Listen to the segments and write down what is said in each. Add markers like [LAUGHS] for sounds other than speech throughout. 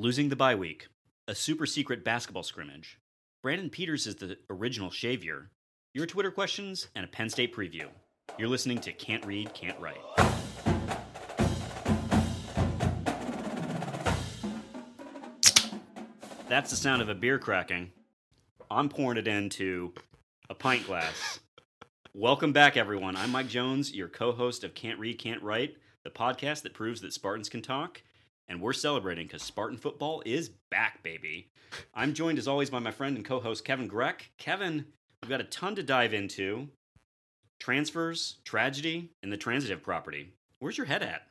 Losing the bye week, a super secret basketball scrimmage. Brandon Peters is the original Shavier. Your Twitter questions and a Penn State preview. You're listening to Can't Read, Can't Write. That's the sound of a beer cracking. I'm pouring it into a pint glass. Welcome back, everyone. I'm Mike Jones, your co host of Can't Read, Can't Write, the podcast that proves that Spartans can talk. And we're celebrating because Spartan football is back, baby. I'm joined, as always, by my friend and co host, Kevin Greck. Kevin, we've got a ton to dive into transfers, tragedy, and the transitive property. Where's your head at?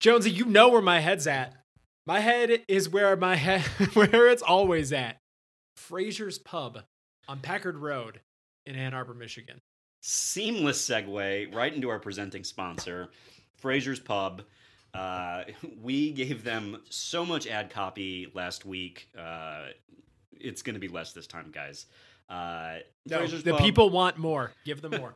Jonesy, you know where my head's at. My head is where my head [LAUGHS] where it's always at. Fraser's Pub on Packard Road in Ann Arbor, Michigan. Seamless segue right into our presenting sponsor, Fraser's Pub. Uh, [LAUGHS] we gave them so much ad copy last week. Uh, it's going to be less this time, guys. Uh, No, the Pub- people want more. Give them more.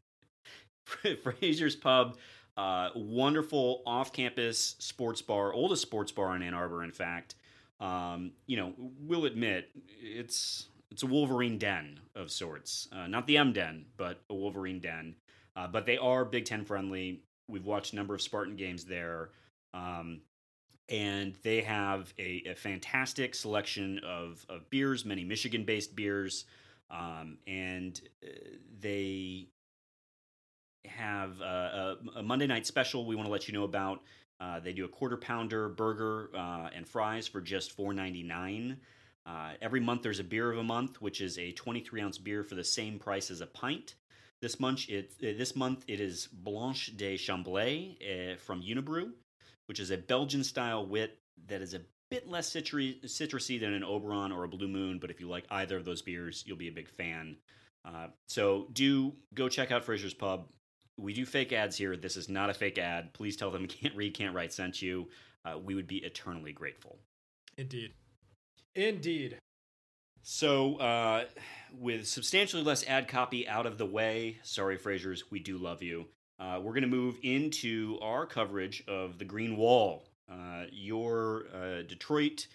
[LAUGHS] Fraser's Pub, uh, wonderful off-campus sports bar, oldest sports bar in Ann Arbor, in fact. Um, you know, we'll admit it's it's a Wolverine den of sorts, uh, not the M den, but a Wolverine den. Uh, but they are Big Ten friendly. We've watched a number of Spartan games there, um, and they have a, a fantastic selection of of beers, many Michigan-based beers, um, and uh, they have uh, a, a Monday night special we want to let you know about. Uh, they do a quarter pounder burger uh, and fries for just four ninety nine. Uh, every month there's a beer of a month, which is a 23 ounce beer for the same price as a pint. This month, it, this month it is Blanche de Chambly uh, from Unibroue, which is a Belgian style wit that is a bit less citrusy, citrusy than an Oberon or a Blue Moon. But if you like either of those beers, you'll be a big fan. Uh, so do go check out Fraser's Pub. We do fake ads here. This is not a fake ad. Please tell them [LAUGHS] can't read, can't write sent you. Uh, we would be eternally grateful. Indeed. Indeed. So, uh, with substantially less ad copy out of the way, sorry, Frasers, we do love you. Uh, we're going to move into our coverage of the Green Wall, uh, your uh, Detroit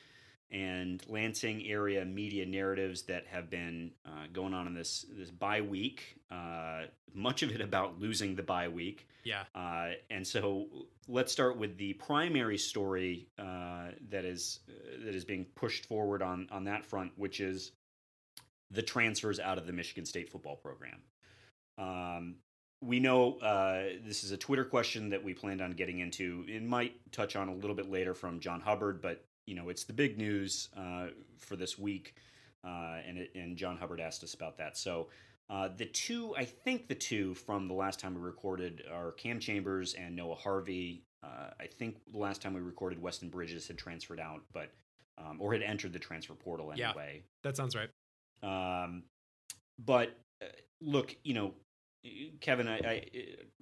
and Lansing area media narratives that have been uh, going on in this this bye week. Uh, much of it about losing the bye week. Yeah. Uh, and so let's start with the primary story uh, that is uh, that is being pushed forward on on that front, which is the transfers out of the Michigan State football program. Um, we know uh, this is a Twitter question that we planned on getting into. It might touch on a little bit later from John Hubbard, but you know it's the big news uh, for this week, uh, and it, and John Hubbard asked us about that. So uh, the two, I think the two from the last time we recorded are Cam Chambers and Noah Harvey. Uh, I think the last time we recorded, Weston Bridges had transferred out, but um, or had entered the transfer portal Yeah. anyway. That sounds right. Um, but uh, look, you know, Kevin, I, I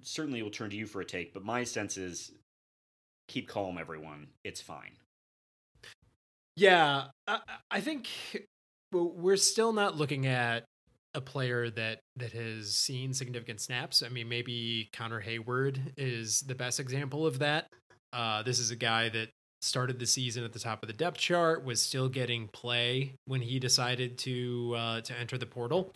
certainly will turn to you for a take, but my sense is keep calm, everyone. It's fine. Yeah, I, I think we're still not looking at a player that that has seen significant snaps. I mean, maybe Connor Heyward is the best example of that. Uh, this is a guy that started the season at the top of the depth chart, was still getting play when he decided to uh, to enter the portal,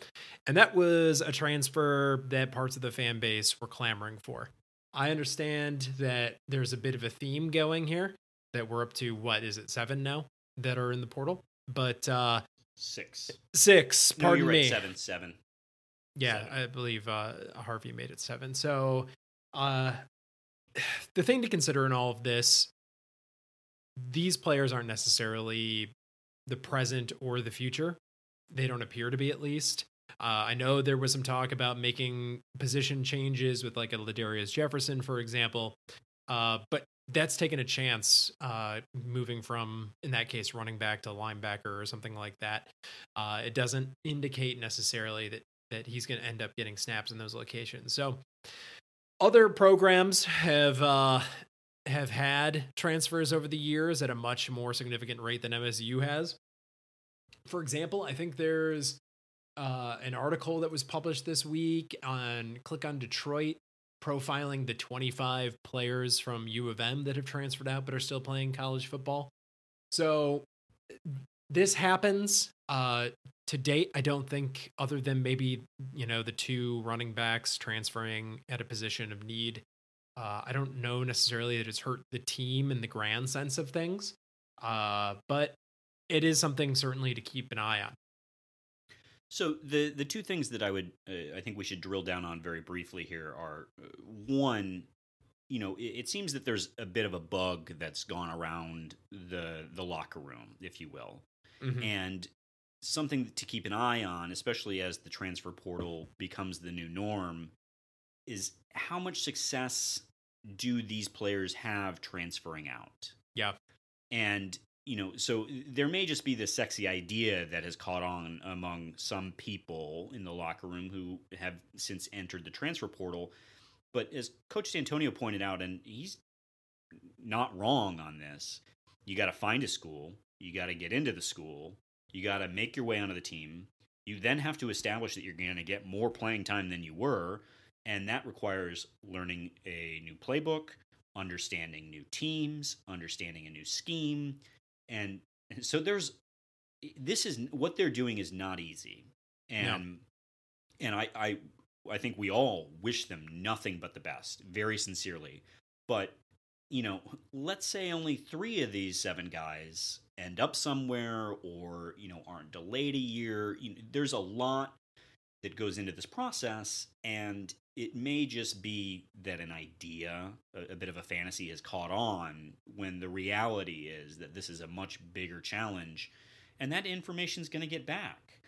and that was a transfer that parts of the fan base were clamoring for. I understand that there's a bit of a theme going here. That we're up to what is it seven now that are in the portal, but uh, Six. six. No, Pardon me. Seven. Seven. Yeah, Seven. I believe uh, Harvey made it seven. So, uh, [SIGHS] the thing to consider in all of this, these players aren't necessarily the present or the future. They don't appear to be, at least. Uh, I know there was some talk about making position changes with like a Ladarius Jefferson, for example. Uh, but that's taken a chance uh, moving from, in that case, running back to linebacker or something like that. Uh, it doesn't indicate necessarily that that he's going to end up getting snaps in those locations. So, other programs have uh, have had transfers over the years at a much more significant rate than MSU has. For example, I think there's uh, an article that was published this week on Click on Detroit profiling the 25 players from U of M that have transferred out but are still playing college football. So this happens. Uh, to date, I don't think, other than maybe you know the two running backs transferring at a position of need, uh, I don't know necessarily that it's hurt the team in the grand sense of things. Uh, but it is something certainly to keep an eye on. So the the two things that I would uh, I think we should drill down on very briefly here are uh, one, you know, it, it, seems that there's a bit of a bug that's gone around the the locker room, if you will, mm-hmm. and something to keep an eye on, especially as the transfer portal becomes the new norm, is how much success do these players have transferring out? Yeah. And you know, so there may just be this sexy idea that has caught on among some people in the locker room who have since entered the transfer portal. But as Coach Dantonio pointed out, and he's not wrong on this, you got to find a school, you got to get into the school, you got to make your way onto the team. You then have to establish that you're going to get more playing time than you were, and that requires learning a new playbook, understanding new teams, understanding a new scheme, and so there's this is what they're doing is not easy. And yeah. and I, I i think we all wish them nothing but the best very sincerely. But you know let's say only three of these seven guys end up somewhere or you know aren't delayed a year. You know, there's a lot that goes into this process. And it may just be that an idea a, a, bit of a fantasy has caught on when the reality is that this is a much bigger challenge and that information is going to get back.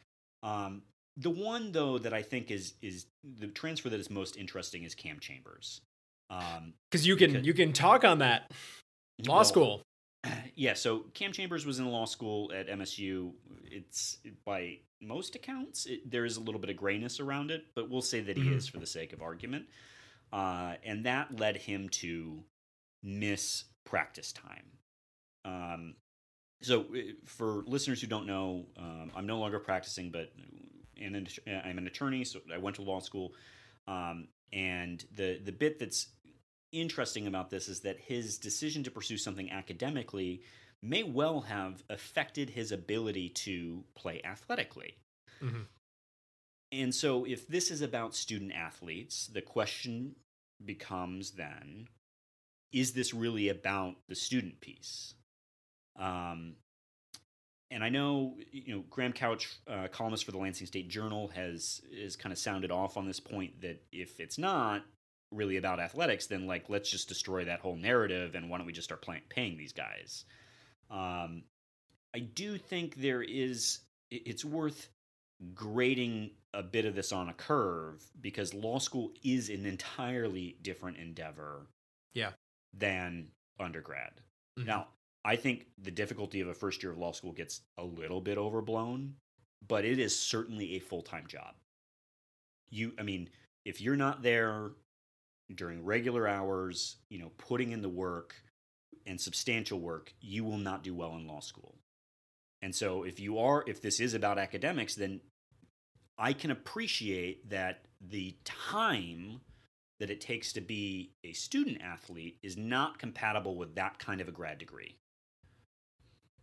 Um, the one though that i think is is the transfer that is most interesting is cam chambers. Because um, you can because, you can talk on that law well, school [CLEARS THROAT] yeah so cam chambers was in law school at msu it's by most accounts. It, there is a little bit of grayness around it, but we'll say that he mm-hmm. is for the sake of argument. Uh, and that led him to miss practice time. Um, so, uh, for listeners who don't know, um, I'm no longer practicing, but an, I'm an attorney, so I went to law school. Um, and the the bit that's interesting about this is that his decision to pursue something academically may well have affected his ability to play athletically. Mm-hmm. And so, if this is about student athletes, the question becomes then is this really about the student piece? Um, and I know, you know, Graham Couch, uh, columnist for the Lansing State Journal, has is kind of sounded off on this point that if it's not really about athletics, then like let's just destroy that whole narrative and why don't we just start playing, paying these guys? Um, I do think there is, it's worth grading a bit of this on a curve because law school is an entirely different endeavor yeah than undergrad mm-hmm. now i think the difficulty of a first year of law school gets a little bit overblown but it is certainly a full-time job you i mean if you're not there during regular hours you know putting in the work and substantial work, you will not do well in law school. And so if you are if this is about academics, then I can appreciate that the time that it takes to be a student athlete is not compatible with that kind of a grad degree.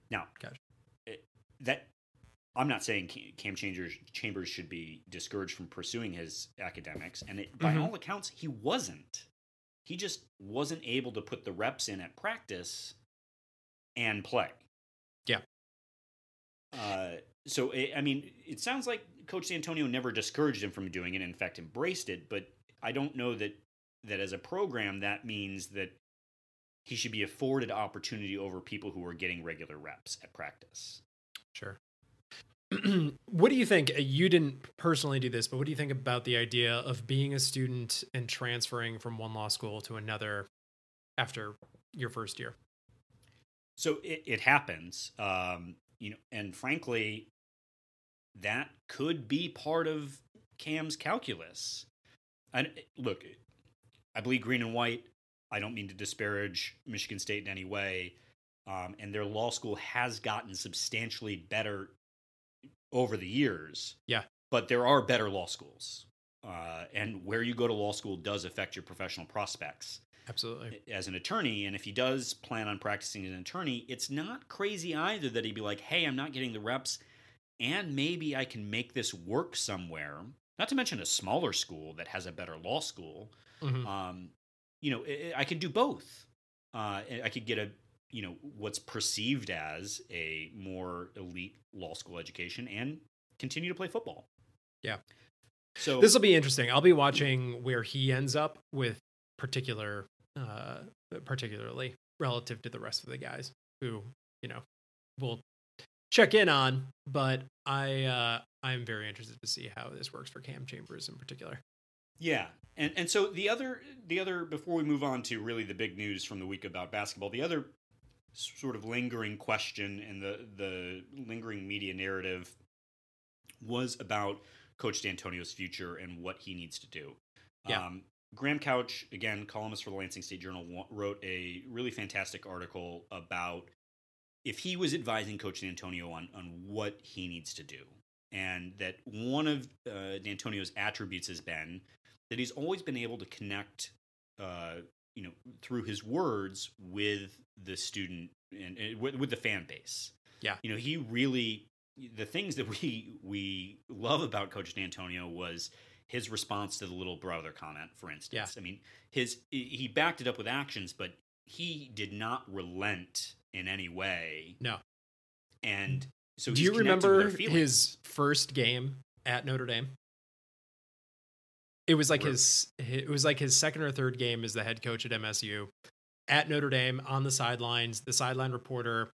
Now, gotcha. it, that I'm not saying Cam Chambers, Chambers should be discouraged from pursuing his academics, and it, by mm-hmm. all accounts, he wasn't. He just wasn't able to put the reps in at practice and play. Yeah. Uh, so it, I mean, it sounds like Coach Antonio never discouraged him from doing it. In fact, embraced it. But I don't know that that as a program that means that he should be afforded opportunity over people who are getting regular reps at practice. Sure. [CLEARS THROAT] what do you think? Uh, you didn't personally do this, but what do you think about the idea of being a student and transferring from one law school to another after your first year. So it, it happens, um, you know, and frankly, that could be part of Cam's calculus. And look, I believe green and white. I don't mean to disparage Michigan State in any way, um, and their law school has gotten substantially better over the years. Yeah, but there are better law schools, uh, and where you go to law school does affect your professional prospects. Absolutely. As an attorney, and if he does plan on practicing as an attorney, it's not crazy either that he'd be like, "Hey, I'm not getting the reps, and maybe I can make this work somewhere." Not to mention a smaller school that has a better law school. Mhm. Um, you know, I, I could do both. Uh, I could get a you know what's perceived as a more elite law school education and continue to play football. Yeah. So This will be interesting. I'll be watching where he ends up with particular, uh, particularly relative to the rest of the guys who, you know, will check in on. But I, uh, I'm very interested to see how this works for Cam Chambers in particular. Yeah, and and so the other the other before we move on to really the big news from the week about basketball, the other sort of lingering question and the the lingering media narrative was about Coach Dantonio's future and what he needs to do. Yeah. Um, Graham Couch, again, columnist for the Lansing State Journal, wrote a really fantastic article about if he was advising Coach Dantonio on on what he needs to do, and that one of uh, Dantonio's attributes has been that he's always been able to connect, uh, you know, through his words with the student and, and with, with the fan base. Yeah. you know, he really the things that [LAUGHS] we we love about Coach Dantonio was his response to the little brother comment, for instance. I mean, his he backed it up with actions, but he did not relent in any way. No. And so, Do you remember his first game at Notre Dame? It was like his it was like his second or third game as the head coach at MSU at Notre Dame on the sidelines. The sideline reporter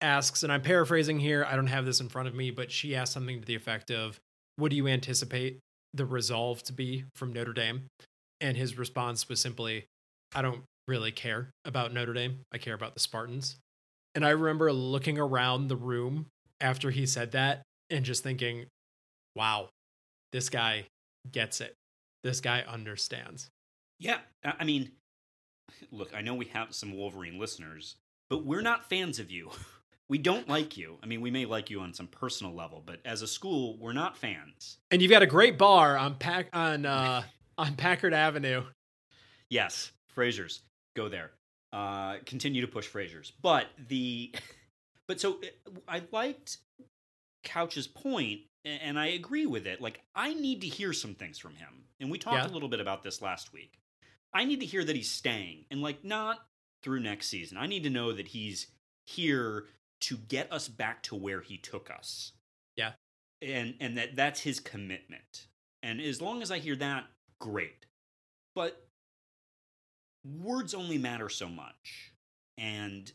asks, and I'm paraphrasing here, I don't have this in front of me, but she asked something to the effect of, What do you anticipate the resolve to be from Notre Dame? And his response was simply, I don't really care about Notre Dame. I care about the Spartans. And I remember looking around the room after he said that and just thinking, wow, this guy gets it. This guy understands. Yeah, I mean, [LAUGHS] look, I know we have some Wolverine listeners, but we're not fans of you. [LAUGHS] We don't like you. I mean, we may like you on some personal level, but as a school, we're not fans. And you've got a great bar on Pack on uh [LAUGHS] on Packard Avenue. Yes, Frasers, go there. Uh, continue to push Frasers, but the, but so uh, I liked Couch's point, and I agree with it. Like, I need to hear some things from him, and we talked Yeah. a little bit about this last week. I need to hear that he's staying, and like not through next season. I need to know that he's here to get us back to where he took us. Yeah. and and that that's his commitment. And as long as I hear that, great. But words only matter so much. And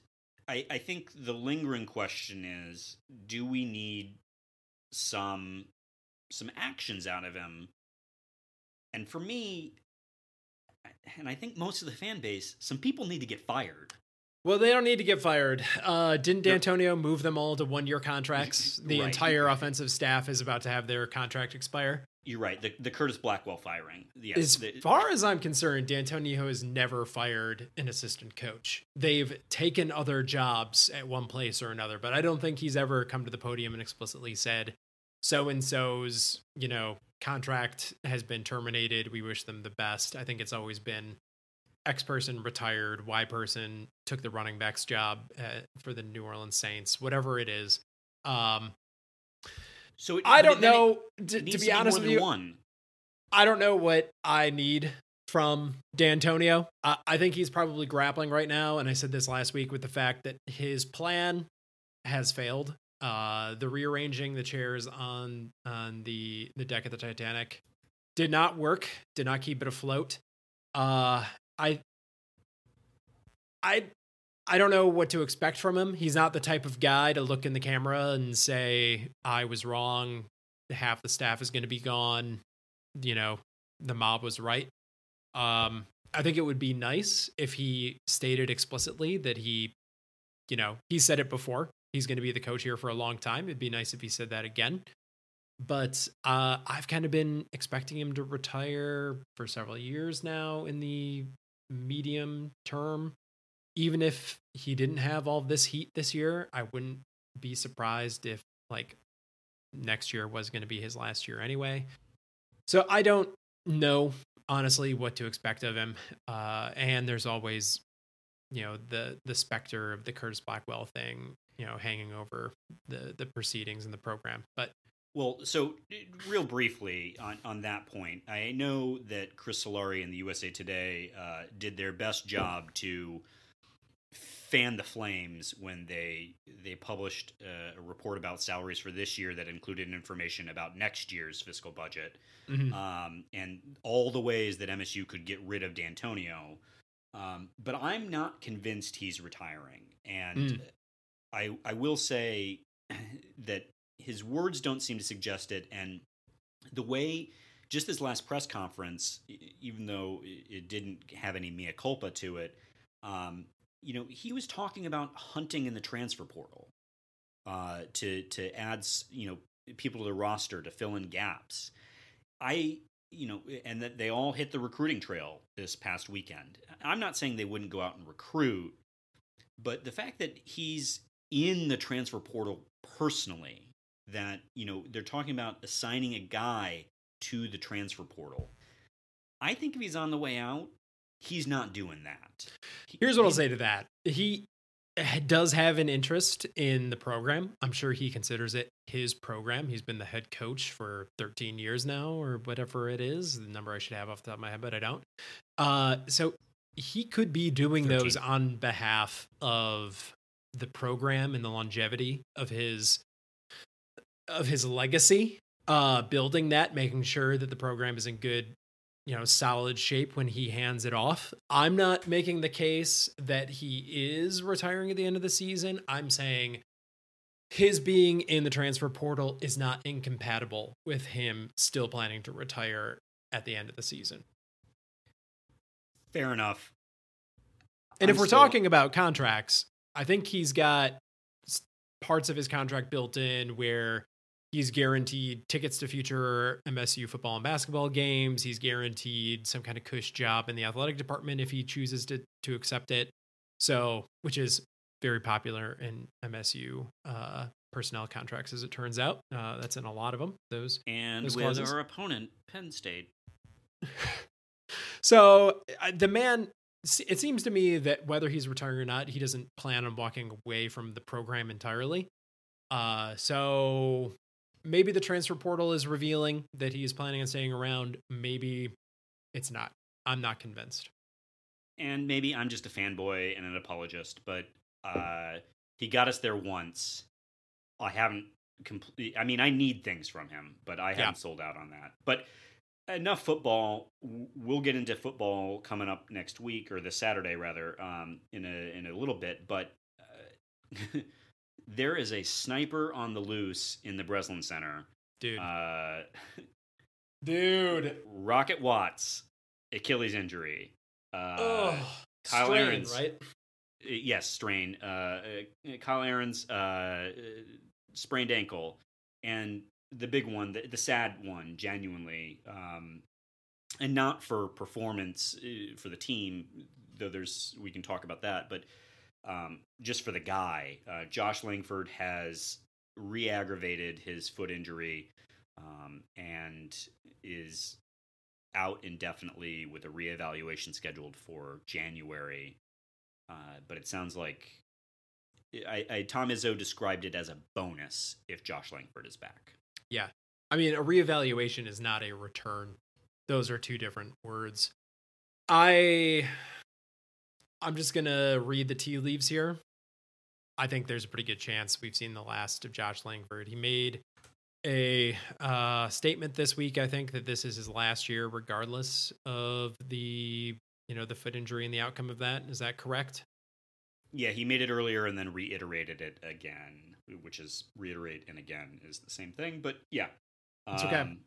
I, I think the lingering question is do we need some some actions out of him? And for me, and I think most of the fan base, some people need to get fired. Well, they don't need to get fired. Uh, didn't. Dantonio move them all to one year contracts? [LAUGHS] The Right. entire offensive staff is about to have their contract expire. You're right. The, the Curtis Blackwell firing. Yes. as the- far as I'm concerned, Dantonio has never fired an assistant coach. They've taken other jobs at one place or another, but I don't think he's ever come to the podium and explicitly said, so and so's, you know, contract has been terminated. We wish them the best. I think it's always been X person retired, Y person took the running back's job uh, for the New Orleans Saints, whatever it is. Um, so it- I don't it- then it- know. it to, to be honest with you, one. I don't know what I need from Dantonio. I, I think he's probably grappling right now, and I said this last week with the fact that his plan has failed. Uh, the rearranging the chairs on on the the deck of the Titanic did not work. Did not keep it afloat. Uh, I I I don't know what to expect from him. He's not the type of guy to look in the camera and say I was wrong. Half the staff is going to be gone you know the mob was right um I think it would be nice if he stated explicitly that he, you know, he said it before. He's going to be the coach here for a long time. It'd be nice if he said that again. But uh, I've kind of been expecting him to retire for several years now in the medium term. Even if he didn't have all this heat this year, I wouldn't be surprised if like next year was going to be his last year anyway. So I don't know honestly what to expect of him. Uh, and there's always, you know, the the specter of the Curtis Blackwell thing, you know, hanging over the the proceedings in the program. But well, so real briefly on, on that point, I know that Chris Solari and the USA Today uh, did their best job to fan the flames when they they published uh, a report about salaries for this year that included information about next year's fiscal budget mm-hmm. um, and all the ways that MSU could get rid of Dantonio. Um, but I'm not convinced he's retiring, and mm. I I will say [CLEARS THROAT] that his words don't seem to suggest it, and the way just this last press conference, even though it didn't have any mea culpa to it, um, you know, he was talking about hunting in the transfer portal uh, to to add you know people to the roster to fill in gaps. I you know, and that they all hit the recruiting trail this past weekend. I'm not saying they wouldn't go out and recruit, but the fact that he's in the transfer portal personally that you know they're talking about assigning a guy to the transfer portal. I think if he's on the way out, he's not doing that. Here's what I'll say to that: he does have an interest in the program. I'm sure he considers it his program. He's been the head coach for 13 years now, or whatever it is. The number I should have off the top of my head, but I don't. Uh, so he could be doing 13. those on behalf of the program and the longevity of his of his legacy, uh, building that, making sure that the program is in good, you know, solid shape when he hands it off. I'm not making the case that he is retiring at the end of the season. I'm saying his being in the transfer portal is not incompatible with him still planning to retire at the end of the season. Fair enough. And I'm if we're still... talking about contracts, I think he's got parts of his contract built in where He's guaranteed tickets to future MSU football and basketball games. He's guaranteed some kind of cush job in the athletic department if he chooses to to accept it. So, which is very popular in MSU uh, personnel contracts, as it turns out. Uh, that's in a lot of them. Those and those with clauses. our opponent, Penn State. [LAUGHS] so uh, the man it seems to me that whether he's retiring or not, he doesn't plan on walking away from the program entirely. Uh, so maybe the transfer portal is revealing that he is planning on staying around. Maybe it's not. I'm not convinced. And maybe I'm just a fanboy and an apologist, but uh, he got us there once. I haven't complete. I mean, I need things from him, but I haven't yeah. sold out on that. But enough football. We'll get into football coming up next week or this Saturday rather um, in a in a little bit. But uh, [LAUGHS] there is a sniper on the loose in the Breslin Center. Dude. Uh, Dude. Rocket Watts, Achilles injury. Uh, oh, Kyle strain, Ahrens, right? Yes, strain. Uh, uh Kyle Ahrens uh, sprained ankle, and the big one, the, the sad one, genuinely, um, and not for performance uh, for the team, though. There's we can talk about that, but um, just for the guy, uh, Josh Langford has re-aggravated his foot injury um, and is out indefinitely with a reevaluation scheduled for January. Uh, but it sounds like I, I, Tom Izzo described it as a bonus if Josh Langford is back. Yeah, I mean a reevaluation is not a return; those are two different words. I I'm just gonna read the tea leaves here. I think there's a pretty good chance we've seen the last of Josh Langford. He made a uh, statement this week. I think that this is his last year, regardless of the you know the foot injury and the outcome of that. Is that correct? Yeah, he made it earlier and then reiterated it again, which is reiterate and again is the same thing. But yeah, it's okay. Um,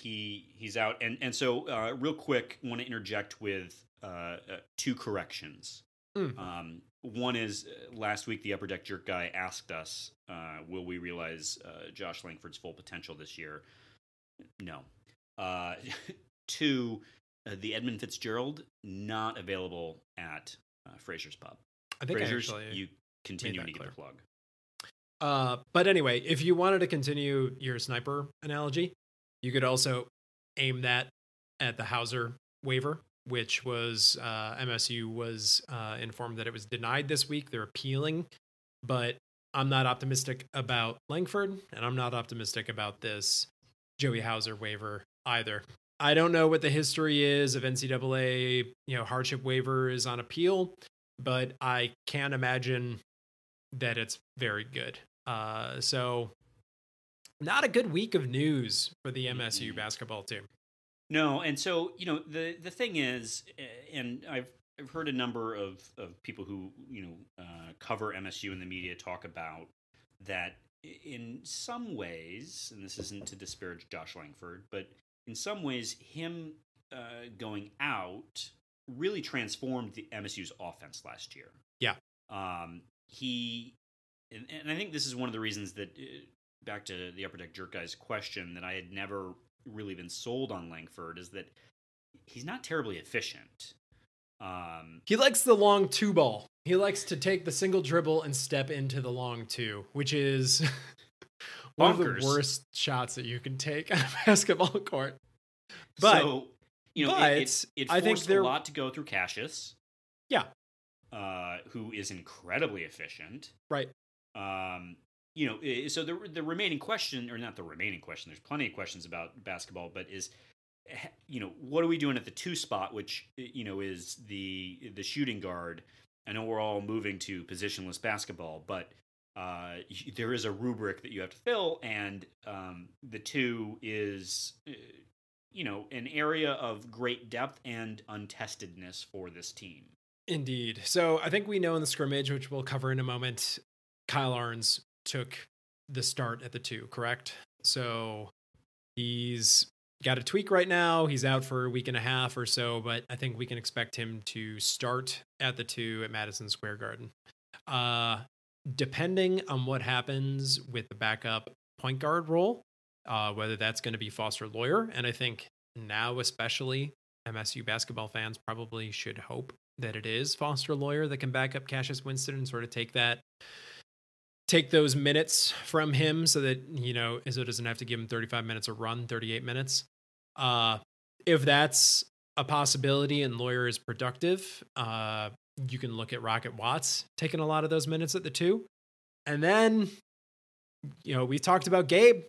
he he's out, and and so uh, real quick, want to interject with uh, uh, two corrections. Mm. Um, one is uh, last week the upper deck jerk guy asked us, uh, "Will we realize uh, Josh Langford's full potential this year?" No. Uh, [LAUGHS] two, uh, the Edmund Fitzgerald not available at uh, Fraser's Pub. I think I Fraser's, actually you continue to get the plug. Uh, but anyway, if you wanted to continue your sniper analogy, you could also aim that at the Hauser waiver, which was uh, MSU was uh, informed that it was denied this week. They're appealing, but I'm not optimistic about Langford, and I'm not optimistic about this Joey Hauser waiver either. I don't know what the history is of NCAA, you know, hardship waivers on appeal, but I can't imagine that it's very good. Uh, so, not a good week of news for the MSU basketball team. No, and so you know the the thing is, and I've I've heard a number of of people who you know uh, cover MSU in the media talk about that in some ways, and this isn't to disparage Josh Langford, but in some ways, him uh, going out really transformed the MSU's offense last year. Yeah. um, he, and, and I think this is one of the reasons that uh, back to the upper deck jerk guy's question that I had never really been sold on Langford is that he's not terribly efficient. Um, He likes the long two ball. He likes to take the single dribble and step into the long two, which is [LAUGHS] one of the worst shots that you can take [LAUGHS] on a basketball court. But- so, you know, but it, it, it I think there- a lot to go through Cassius, Yeah, uh, who is incredibly efficient. right. Um, you know, so the the remaining question, or not the remaining question, there's plenty of questions about basketball, but is, eh, you know, what are we doing at the two spot, which eh, you know is the the shooting guard. I know we're all moving to positionless basketball, but uh, there is a rubric that you have to fill, and um, the two is, eh, you know, an area of great depth and untestedness for this team. Indeed. So I think we know in the scrimmage, which we'll cover in a moment, Kyle Ahrens took the start at the two, correct? So he's got a tweak right now. He's out for a week and a half or so, but I think we can expect him to start at the two at Madison Square Garden. Uh, depending on what happens with the backup point guard role, uh, whether that's going to be Foster Loyer, and I think now especially MSU basketball fans probably should hope that it is Foster Loyer that can back up Cassius Winston and sort of take that take those minutes from him so that you know Izzo doesn't have to give him 35 minutes a run 38 minutes. Uh if that's a possibility and Loyer is productive uh you can look at Rocket Watts taking a lot of those minutes at the two. And then you know we talked about Gabe.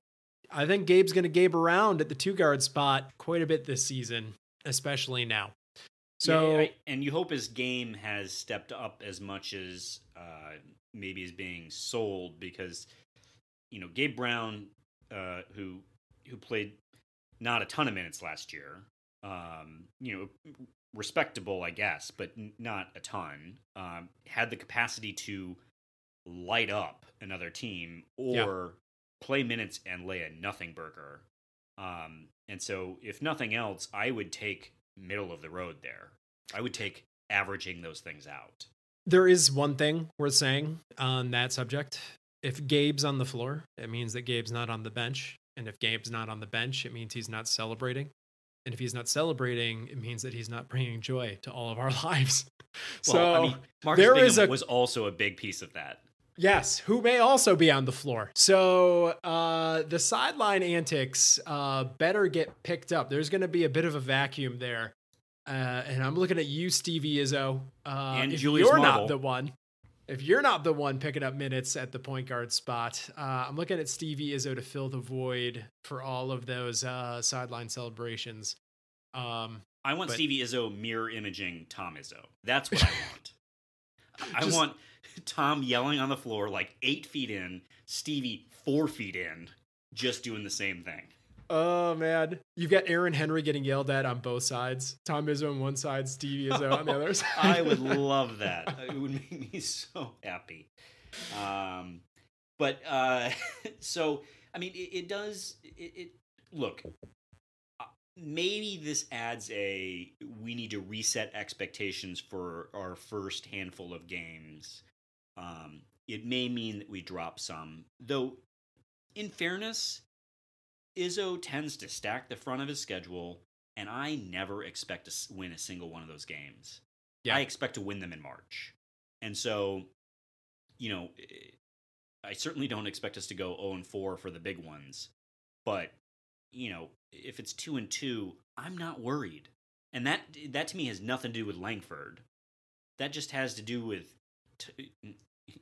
I think Gabe's going to Gabe around at the two guard spot quite a bit this season especially now. So Yeah, I- and you hope his game has stepped up as much as uh, maybe is being sold because you know Gabe Brown, uh, who who played not a ton of minutes last year, um, you know, respectable, I guess, but not a ton. Um, had the capacity to light up another team Yeah. or play minutes and lay a nothing burger. Um, and so, if nothing else, I would take middle of the road there. I would take averaging those things out. There is one thing worth saying on that subject. If Gabe's on the floor, it means that Gabe's not on the bench. And if Gabe's not on the bench, it means he's not celebrating. And if he's not celebrating, it means that he's not bringing joy to all of our [LAUGHS] lives. Well, so, I mean, Marcus there Bingham is a- was also a big piece of that. yes, who may also be on the floor. So, uh, the sideline antics uh, better get picked up. There's going to be a bit of a vacuum there. Uh, and I'm looking at you, Stevie Izzo. Uh, And if Julius you're Marble. not the one, if you're not the one picking up minutes at the point guard spot, uh, I'm looking at Stevie Izzo to fill the void for all of those uh, sideline celebrations. Um, I want But- Stevie Izzo mirror imaging Tom Izzo. That's what I [LAUGHS] want. I Just- want Tom yelling on the floor like eight feet in, Stevie four feet in, just doing the same thing. Oh man, you've got Aaron Henry getting yelled at on both sides. Tom Izzo on one side, Stevie Izzo on the [LAUGHS] other side. I would [LAUGHS] love that. It would make me [LAUGHS] so happy. Um, but uh, so I mean, it, it does. It, it look. maybe this adds a we need to reset expectations for our first handful of games. Um, it may mean that we drop some, though. In fairness, Izzo tends to stack the front of his schedule, and I never expect to win a single one of those games. Yeah. I expect to win them in March, and so, you know, I certainly don't expect us to go zero and four for the big ones, but you know, if it's two and two, I'm not worried. And that that to me has nothing to do with Langford. That just has to do with t-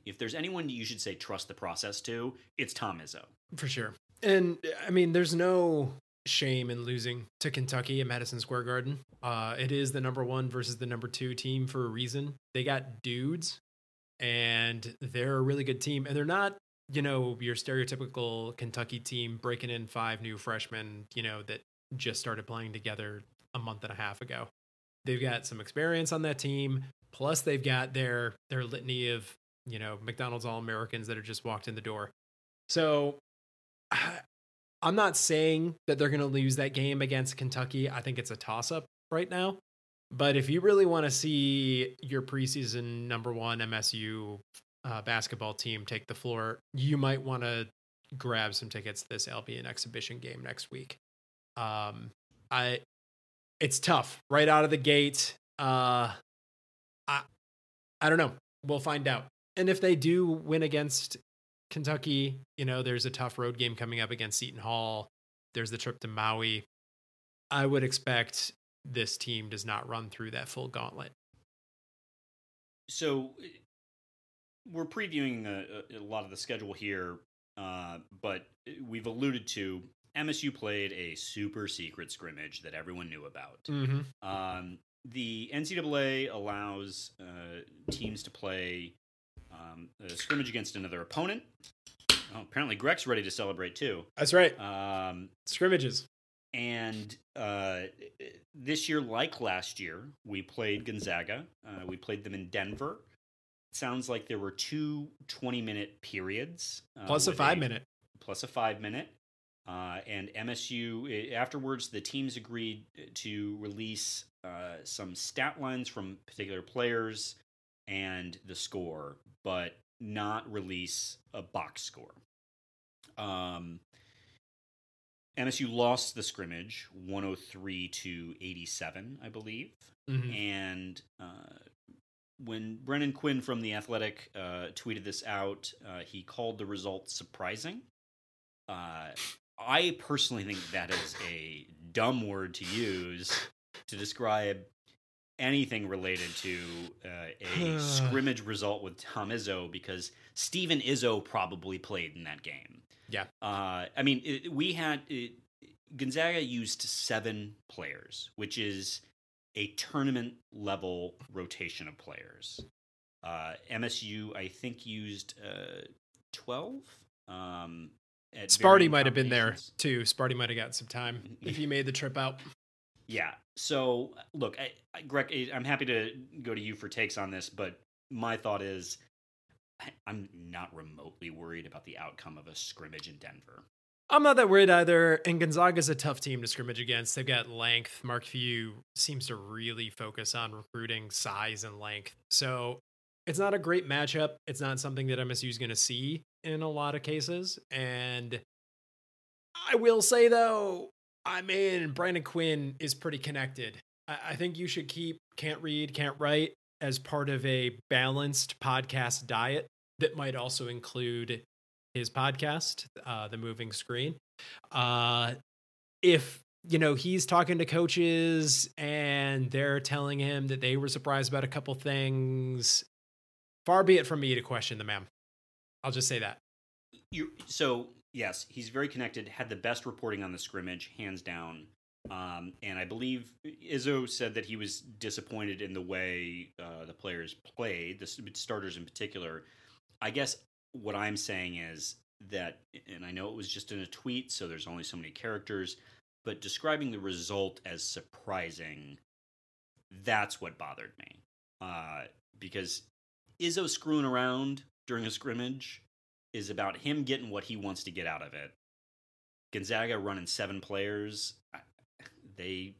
if there's anyone you should say trust the process to, it's Tom Izzo. For sure. And I mean, there's no shame in losing to Kentucky at Madison Square Garden. Uh, it is the number one versus the number two team for a reason. They got dudes, and they're a really good team. And they're not, you know, your stereotypical Kentucky team breaking in five new freshmen, you know, that just started playing together a month and a half ago. They've got some experience on that team. Plus, they've got their their litany of you know McDonald's All Americans that have just walked in the door. So I'm not saying that they're going to lose that game against Kentucky. I think it's a toss up right now. But if you really want to see your preseason number one MSU uh, basketball team take the floor, you might want to grab some tickets to this Albion exhibition game next week. Um, I, it's tough right out of the gate. Uh, I, I don't know. We'll find out. And if they do win against Kentucky, you know, there's a tough road game coming up against Seton Hall. There's the trip to Maui. I would expect this team does not run through that full gauntlet. So we're previewing a, a lot of the schedule here, uh, but we've alluded to MSU played a super secret scrimmage that everyone knew about. Mm-hmm. Um, the NCAA allows uh, teams to play um, a scrimmage against another opponent. Oh, apparently, Greg's ready to celebrate too. That's right. Um, Scrimmages. and uh, this year, like last year, we played Gonzaga. Uh, we played them in Denver. Sounds like there were two 20 minute periods. Uh, Plus a five minute. plus a five minute. Uh, and MSU, afterwards, the teams agreed to release uh, some stat lines from particular players and the score, but not release a box score. Um, MSU lost the scrimmage 103 to 87, I believe. Mhm. And uh, when Brendan Quinn from The Athletic uh, tweeted this out, uh, he called the result surprising. Uh, I personally think that is a dumb word to use to describe anything related to uh, a [SIGHS] scrimmage result with Tom Izzo because Steven Izzo probably played in that game. Yeah. Uh, I mean, it, we had it, Gonzaga used seven players, which is a tournament level rotation of players. Uh, MSU, I think, used uh, 12. Um, at Sparty might have been there too. Sparty might have got some time [LAUGHS] if he made the trip out. Yeah. So, uh, look, I, I, Greg, I'm happy to go to you for takes on this, but my thought is I- I'm not remotely worried about the outcome of a scrimmage in Denver. I'm not that worried either. And Gonzaga's a tough team to scrimmage against. They've got length. Mark Few seems to really focus on recruiting size and length. So it's not a great matchup. It's not something that MSU is going to see in a lot of cases. And I will say, though, I mean, Brendan Quinn is pretty connected. I, I think you should keep Can't Read, Can't Write as part of a balanced podcast diet that might also include his podcast, uh, The Moving Screen. Uh, if you know he's talking to coaches and they're telling him that they were surprised about a couple things, far be it from me to question the man. I'll just say that. You so yes, he's very connected. Had the best reporting on the scrimmage, hands down. Um, and I believe Izzo said that he was disappointed in the way uh, the players played, the starters in particular. I guess what I'm saying is that, and I know it was just in a tweet, so there's only so many characters, but describing the result as surprising, that's what bothered me. Uh, because Izzo screwing around during a scrimmage is about him getting what he wants to get out of it. Gonzaga running seven players. They,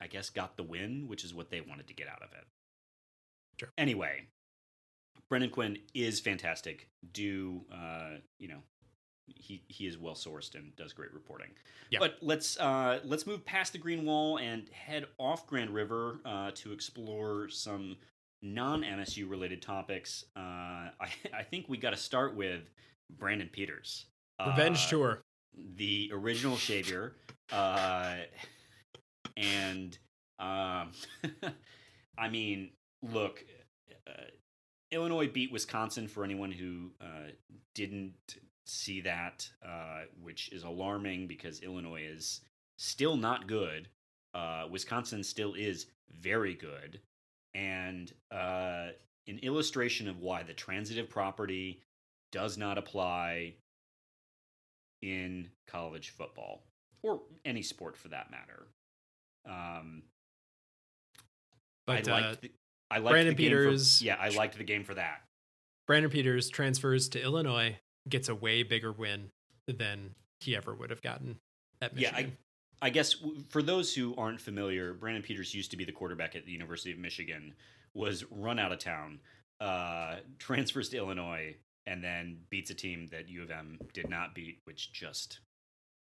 I guess, got the win, which is what they wanted to get out of it. Sure. Anyway, Brendan Quinn is fantastic. Do uh, you know? He he is well sourced and does great reporting. Yeah. But let's uh, let's move past the Green Wall and head off Grand River uh, to explore some non MSU related topics. Uh, I [LAUGHS] I think we got to start with Brandon Peters. Revenge Uh, tour. the original Savior, uh, and um, [LAUGHS] I mean, look, uh, Illinois beat Wisconsin for anyone who uh, didn't see that, uh, which is alarming because Illinois is still not good. Uh, Wisconsin still is very good, and uh, an illustration of why the transitive property does not apply in college football or any sport for that matter. Um, But I uh, the, I liked Brandon the game for- Peters- yeah, I liked the game for that. Brandon Peters transfers to Illinois, gets a way bigger win than he ever would have gotten at Yeah, Michigan. I guess for those who aren't familiar, Brandon Peters used to be the quarterback at the University of Michigan, was run out of town, uh, transfers to Illinois, and then beats a team that U of M did not beat, which just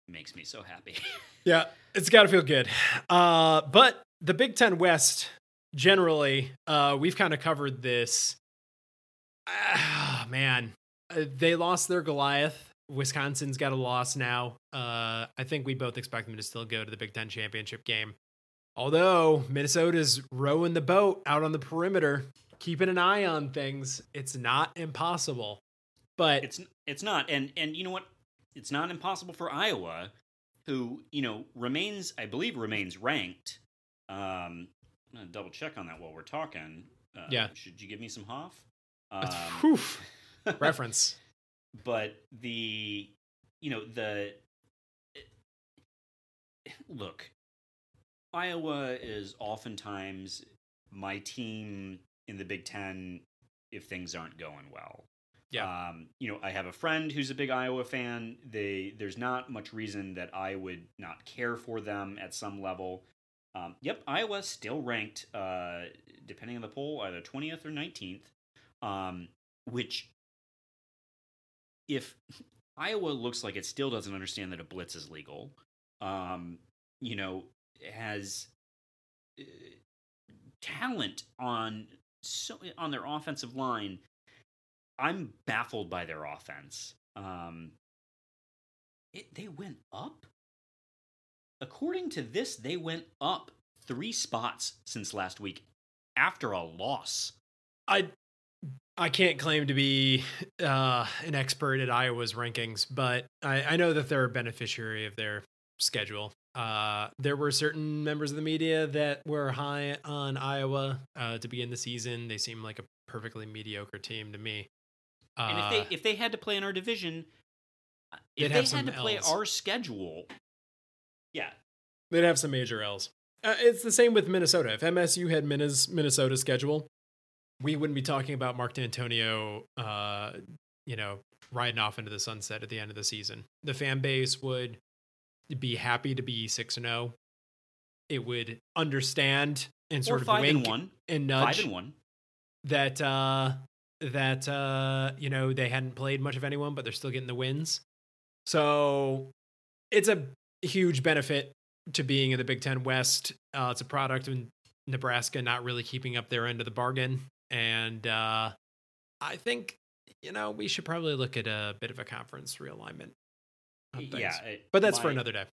makes me so happy. [LAUGHS] Yeah, it's got to feel good. Uh, but the Big Ten West, generally, uh, we've kind of covered this. Ah, man, Uh, they lost their Goliath. Wisconsin's got a loss now. Uh, I think we both expect them to still go to the Big Ten championship game. Although Minnesota's rowing the boat out on the perimeter, keeping an eye on things. It's not impossible. But it's it's not, and and you know what? It's not impossible for Iowa, who you know remains, I believe, remains ranked. Um, I'm gonna double check on that while we're talking. Uh, Yeah. should you give me some Hoff? Um, [LAUGHS] reference. But the you know the look iowa is oftentimes my team in the big ten if things aren't going well. Yeah. um, you know i have a friend who's a big iowa fan. They there's not much reason that i would not care for them at some level. Um, yep iowa still ranked uh, depending on the poll either 20th or 19th um, which if Iowa looks like it still doesn't understand that a blitz is legal, um, you know, has uh, talent on so on their offensive line, I'm baffled by their offense. Um, it, they went up. According to this, they went up three spots since last week after a loss. I I can't claim to be uh, an expert at Iowa's rankings, but I, I know that they're a beneficiary of their schedule. Uh, there were certain members of the media that were high on Iowa uh, to begin the season. They seem like a perfectly mediocre team to me. Uh, And if they if they had to play in our division, uh, if they had to play Ls. our schedule, yeah, they'd have some major L's. Uh, it's the same with Minnesota. If MSU had Minnes- Minnesota's schedule, we wouldn't be talking about Mark Dantonio, uh, you know, riding off into the sunset at the end of the season. The fan base would be happy to be six and zero. It would understand and or sort of five wink and one, and five nudge and one. that uh, that uh, you know they hadn't played much of anyone, but they're still getting the wins. So it's a huge benefit to being in the Big Ten West. Uh, it's a product of Nebraska not really keeping up their end of the bargain, and uh, I think you know we should probably look at a bit of a conference realignment. Yeah, it- but that's for another day.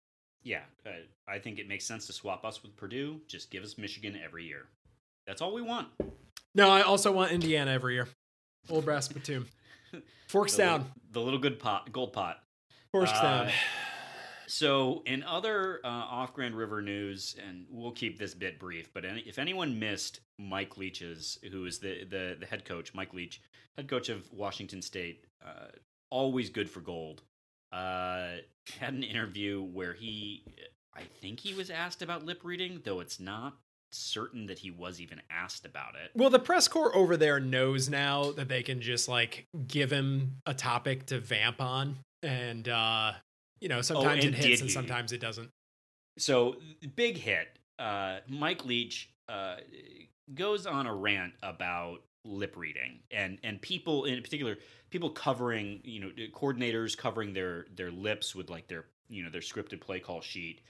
Yeah, uh, I think it makes sense to swap us with Purdue. Just give us Michigan every year. That's all we want. No, I also want Indiana every year. Old Brass Spittoon. [LAUGHS] Forks The down. little- the little good pot, gold pot. Forks Uh, down. So, in other uh, off Grand River news, and we'll keep this bit brief, but any, if anyone missed Mike Leach's, who is the, the the head coach, Mike Leach, head coach of Washington State, uh, always good for gold, uh, had an interview where he, I think he was asked about lip reading, though it's not certain that he was even asked about it. Well, the press corps over there knows now that they can just like give him a topic to vamp on, and uh, you know sometimes Oh, it hits and he? sometimes it doesn't. so big hit. Uh, Mike Leach uh, goes on a rant about lip reading and and people in particular people covering you know coordinators covering their their lips with like their you know their scripted play call sheet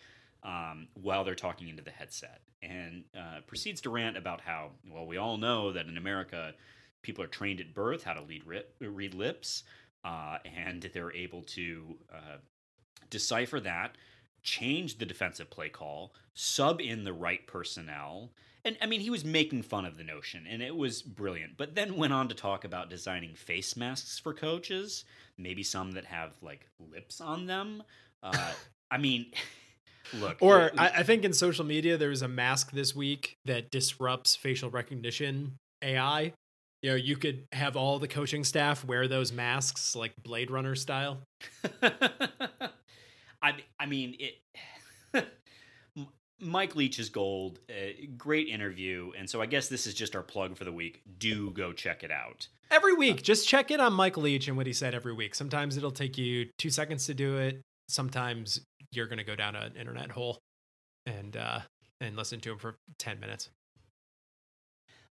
um, while they're talking into the headset and uh, proceeds to rant about how well we all know that in America people are trained at birth how to lead rip, read lips uh, and they're able to uh, decipher that change the defensive play call sub in the right personnel and I mean, he was making fun of the notion, and it was brilliant. But then went on to talk about designing face masks for coaches, maybe some that have like lips on them. Uh, [LAUGHS] I mean, [LAUGHS] look. Or it, I, I think in social media there was a mask this week that disrupts facial recognition AI. You know, you could have all the coaching staff wear those masks like Blade Runner style. [LAUGHS] I I mean it. [SIGHS] Mike Leach is gold. Uh, great interview. And so I guess this is just our plug for the week. Do go check it out. Every week, uh, just check in on Mike Leach and what he said every week. Sometimes it'll take you two seconds to do it. Sometimes you're going to go down an internet hole and uh, and listen to him for 10 minutes.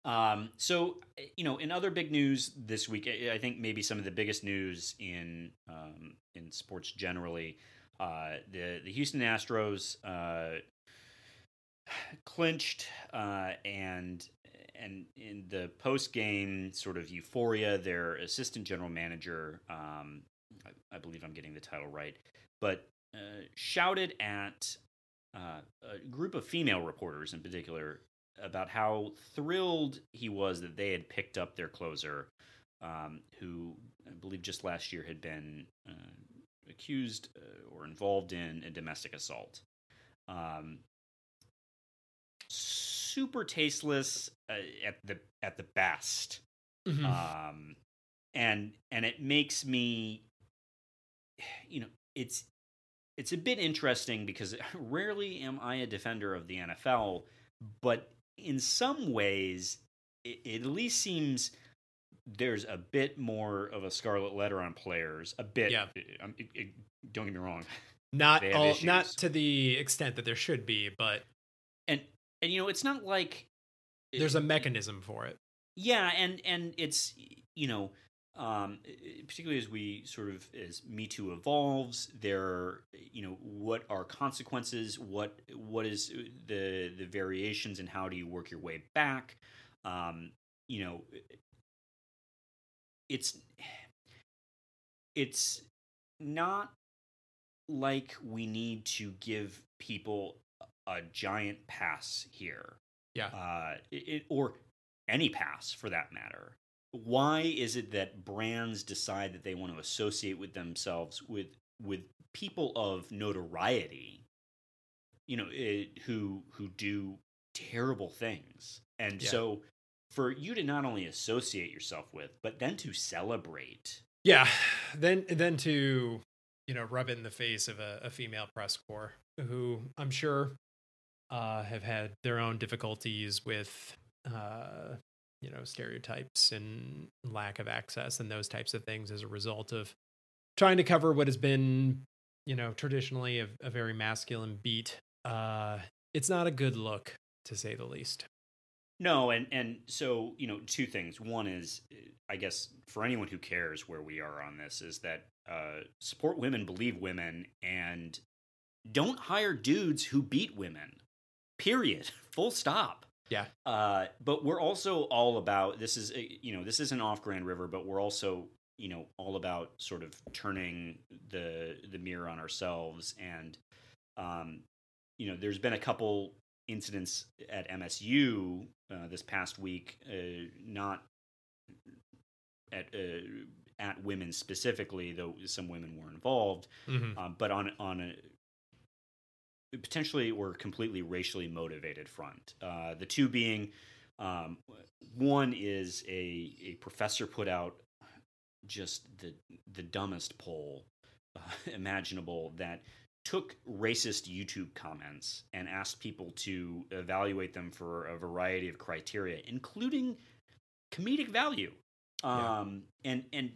Um, so, you know, in other big news this week, I think maybe some of the biggest news in um, in sports generally, uh, the the Houston Astros uh, [SIGHS] clinched uh, and and in the post game sort of euphoria, their assistant general manager, um, I, I, believe I'm getting the title right, but uh, shouted at uh, a group of female reporters in particular about how thrilled he was that they had picked up their closer, um, who I believe just last year had been accused uh, or involved in a domestic assault. Um, super tasteless uh, at the at the best. Mm-hmm. Um, and and it makes me, you know, it's it's a bit interesting because [LAUGHS] rarely am I a defender of the NFL, but in some ways, it, it at least seems there's a bit more of a scarlet letter on players. A bit. Yeah. It, it, don't get me wrong. [LAUGHS] Not all, not to the extent that there should be, but and and you know it's not like there's a mechanism for it yeah and and it's you know um, particularly as we sort of as Me Too evolves, there, you know, what are consequences? What what is the the variations, and how do you work your way back? Um, you know, it's it's not like we need to give people a giant pass here. Yeah. Uh, it, or any pass for that matter. Why is it that brands decide that they want to associate with themselves with with people of notoriety, you know, it, eh, who who do terrible things, and yeah. so for you to not only associate yourself with, but then to celebrate. Yeah, then then to you know rub it in the face of a, a female press corps who I'm sure uh, have had their own difficulties with uh, you know stereotypes and lack of access and those types of things as a result of trying to cover what has been you know traditionally a, a very masculine beat uh, it's not a good look to say the least no and and so you know two things. One is i guess for anyone who cares where we are on this is that uh, support women believe women and don't hire dudes who beat women. Period. [LAUGHS] Full stop. Yeah. Uh, but we're also all about this is you know this isn't off grand river but we're also you know all about sort of turning the the mirror on ourselves. And um you know there's been a couple incidents at msu uh, this past week uh, not at uh, at women specifically though some women were involved mm-hmm. um, but on on a potentially or completely racially motivated front. Uh, the two being um, one is a, a professor put out just the the dumbest poll uh, [LAUGHS] imaginable that took racist YouTube comments and asked people to evaluate them for a variety of criteria, including comedic value. Um, yeah. and and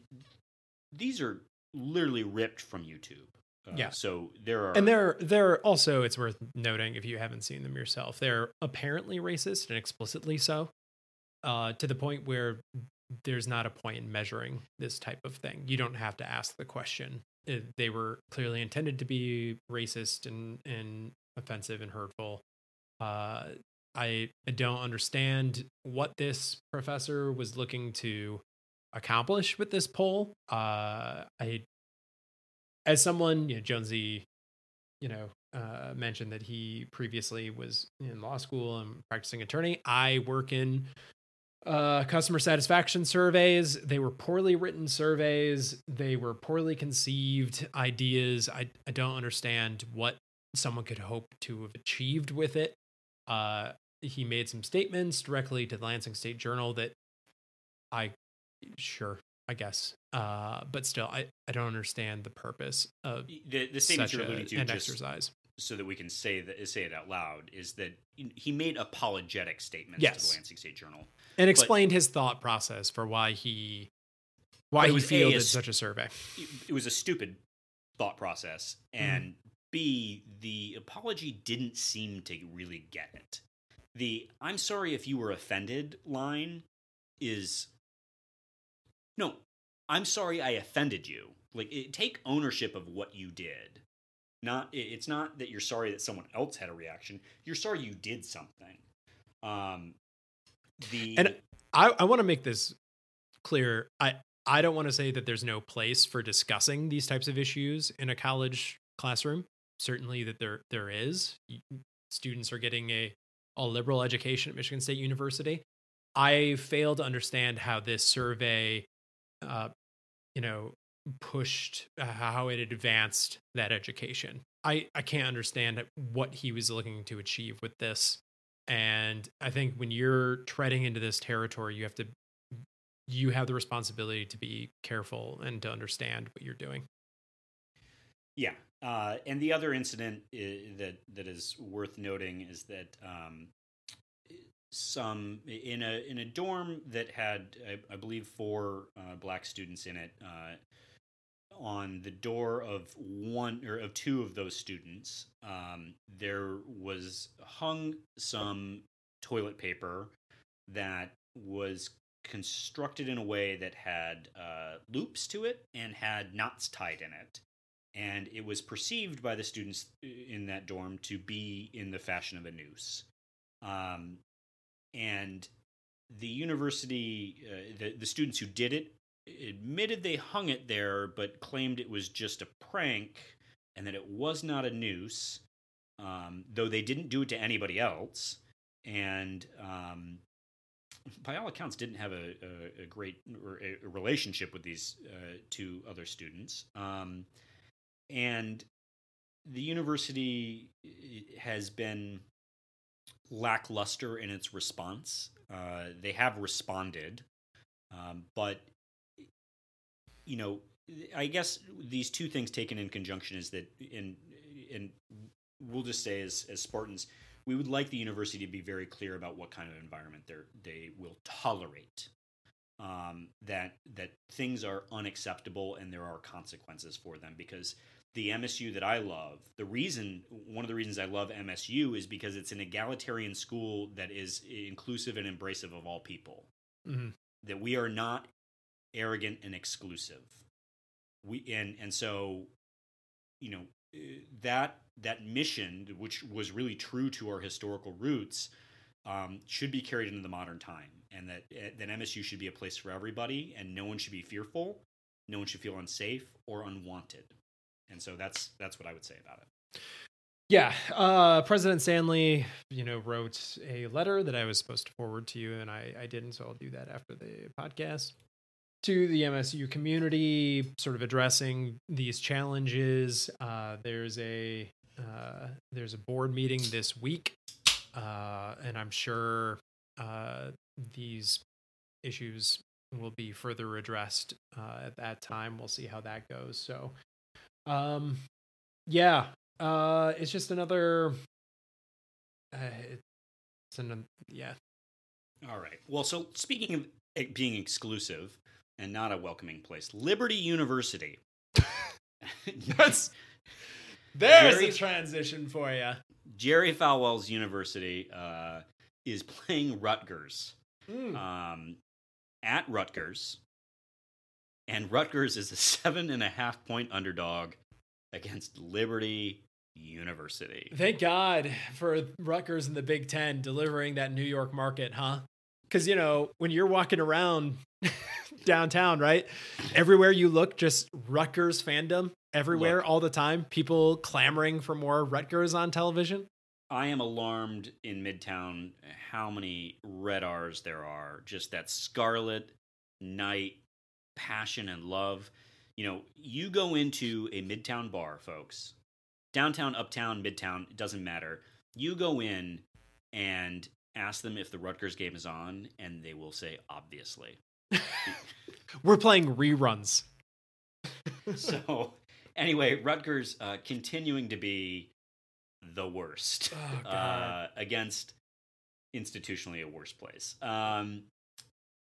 these are literally ripped from YouTube. Uh, Yeah. So there are And they're they're also it's worth noting if you haven't seen them yourself, they're apparently racist and explicitly so. Uh, to the point where there's not a point in measuring this type of thing. You don't have to ask the question. They were clearly intended to be racist and and offensive and hurtful. Uh, I I don't understand what this professor was looking to accomplish with this poll. Uh, I, as someone, you know, Jonesy, you know, uh, mentioned that he previously was in law school and practicing attorney. I work in uh, customer satisfaction surveys. They were poorly written surveys. They were poorly conceived ideas. I I don't understand what someone could hope to have achieved with it. Uh, he made some statements directly to the Lansing State Journal that I sure I guess, uh, but still I I don't understand the purpose of the, the statement you're alluding to an just exercise. So that we can say that say it out loud is that he made apologetic statements to the Lansing State Journal. and explained his thought process for why he why he was A, fielded such a survey. It, was a stupid thought process, mm-hmm. and B, the apology didn't seem to really get it. The "I'm sorry if you were offended" line is no. I'm sorry I offended you. Like, it, take ownership of what you did. Not, it's not that you're sorry that someone else had a reaction. You're sorry you did something. Um, the And I, I want to make this clear. I I don't want to say that there's no place for discussing these types of issues in a college classroom. Certainly that there there is. Students are getting a a liberal education at Michigan State University. I fail to understand how this survey, uh, you know, pushed uh, how it advanced that education. I I can't understand what he was looking to achieve with this. And I think when you're treading into this territory, you have to you have the responsibility to be careful and to understand what you're doing. Yeah, uh, and the other incident i- that that is worth noting is that um, some in a in a dorm that had I, I believe four uh, black students in it. Uh, on the door of one or of two of those students, um, there was hung some toilet paper that was constructed in a way that had uh, loops to it and had knots tied in it and it was perceived by the students in that dorm to be in the fashion of a noose. Um, and the university, uh, the, the students who did it, admitted they hung it there, but claimed it was just a prank and that it was not a noose, um, though they didn't do it to anybody else. And um, by all accounts, didn't have a, a, a great relationship with these uh, two other students. Um, and the university eh, has been lackluster in its response. Uh, they have responded, um, but you know, I guess these two things taken in conjunction is that in and we'll just say as as Spartans, we would like the university to be very clear about what kind of environment they they will tolerate. Um, that that things are unacceptable and there are consequences for them because the MSU that I love, the reason one of the reasons I love MSU is because it's an egalitarian school that is inclusive and embracive of all people. Mhm. That we are not arrogant and exclusive. We and and so you know eh, that that mission which was really true to our historical roots um, should be carried into the modern time and that eh, that MSU should be a place for everybody and no one should be fearful no one should feel unsafe or unwanted and so that's that's what I would say about it Yeah, uh, President Stanley, you know, wrote a letter that I was supposed to forward to you, and I, I didn't, so I'll do that after the podcast. To the MSU community, sort of addressing these challenges. Uh, there's a uh, there's a board meeting this week, uh, and I'm sure uh, these issues will be further addressed uh, at that time. We'll see how that goes. So, um, yeah, uh, it's just another. It's an yeah. all right well so speaking of being exclusive and not a welcoming place Liberty University [LAUGHS] That's There's Jerry- a transition for you. Jerry Falwell's University uh, is playing Rutgers Hmm. um, at Rutgers, and Rutgers is a seven and a half point underdog against Liberty University. Thank God for Rutgers in the Big Ten delivering that New York market, huh? Because, you know, when you're walking around [LAUGHS] downtown, right? Everywhere you look, just Rutgers fandom everywhere Look. all the time. People clamoring for more Rutgers on television. I am alarmed in Midtown how many red R's there are. Just that scarlet Knight passion and love. You know, you go into a Midtown bar, folks. Downtown, uptown, Midtown, it doesn't matter. You go in and ask them if the Rutgers game is on, and they will say, obviously. [LAUGHS] We're playing reruns. [LAUGHS] so, anyway, Rutgers uh, continuing to be the worst Oh, uh, against institutionally a worse place. Um,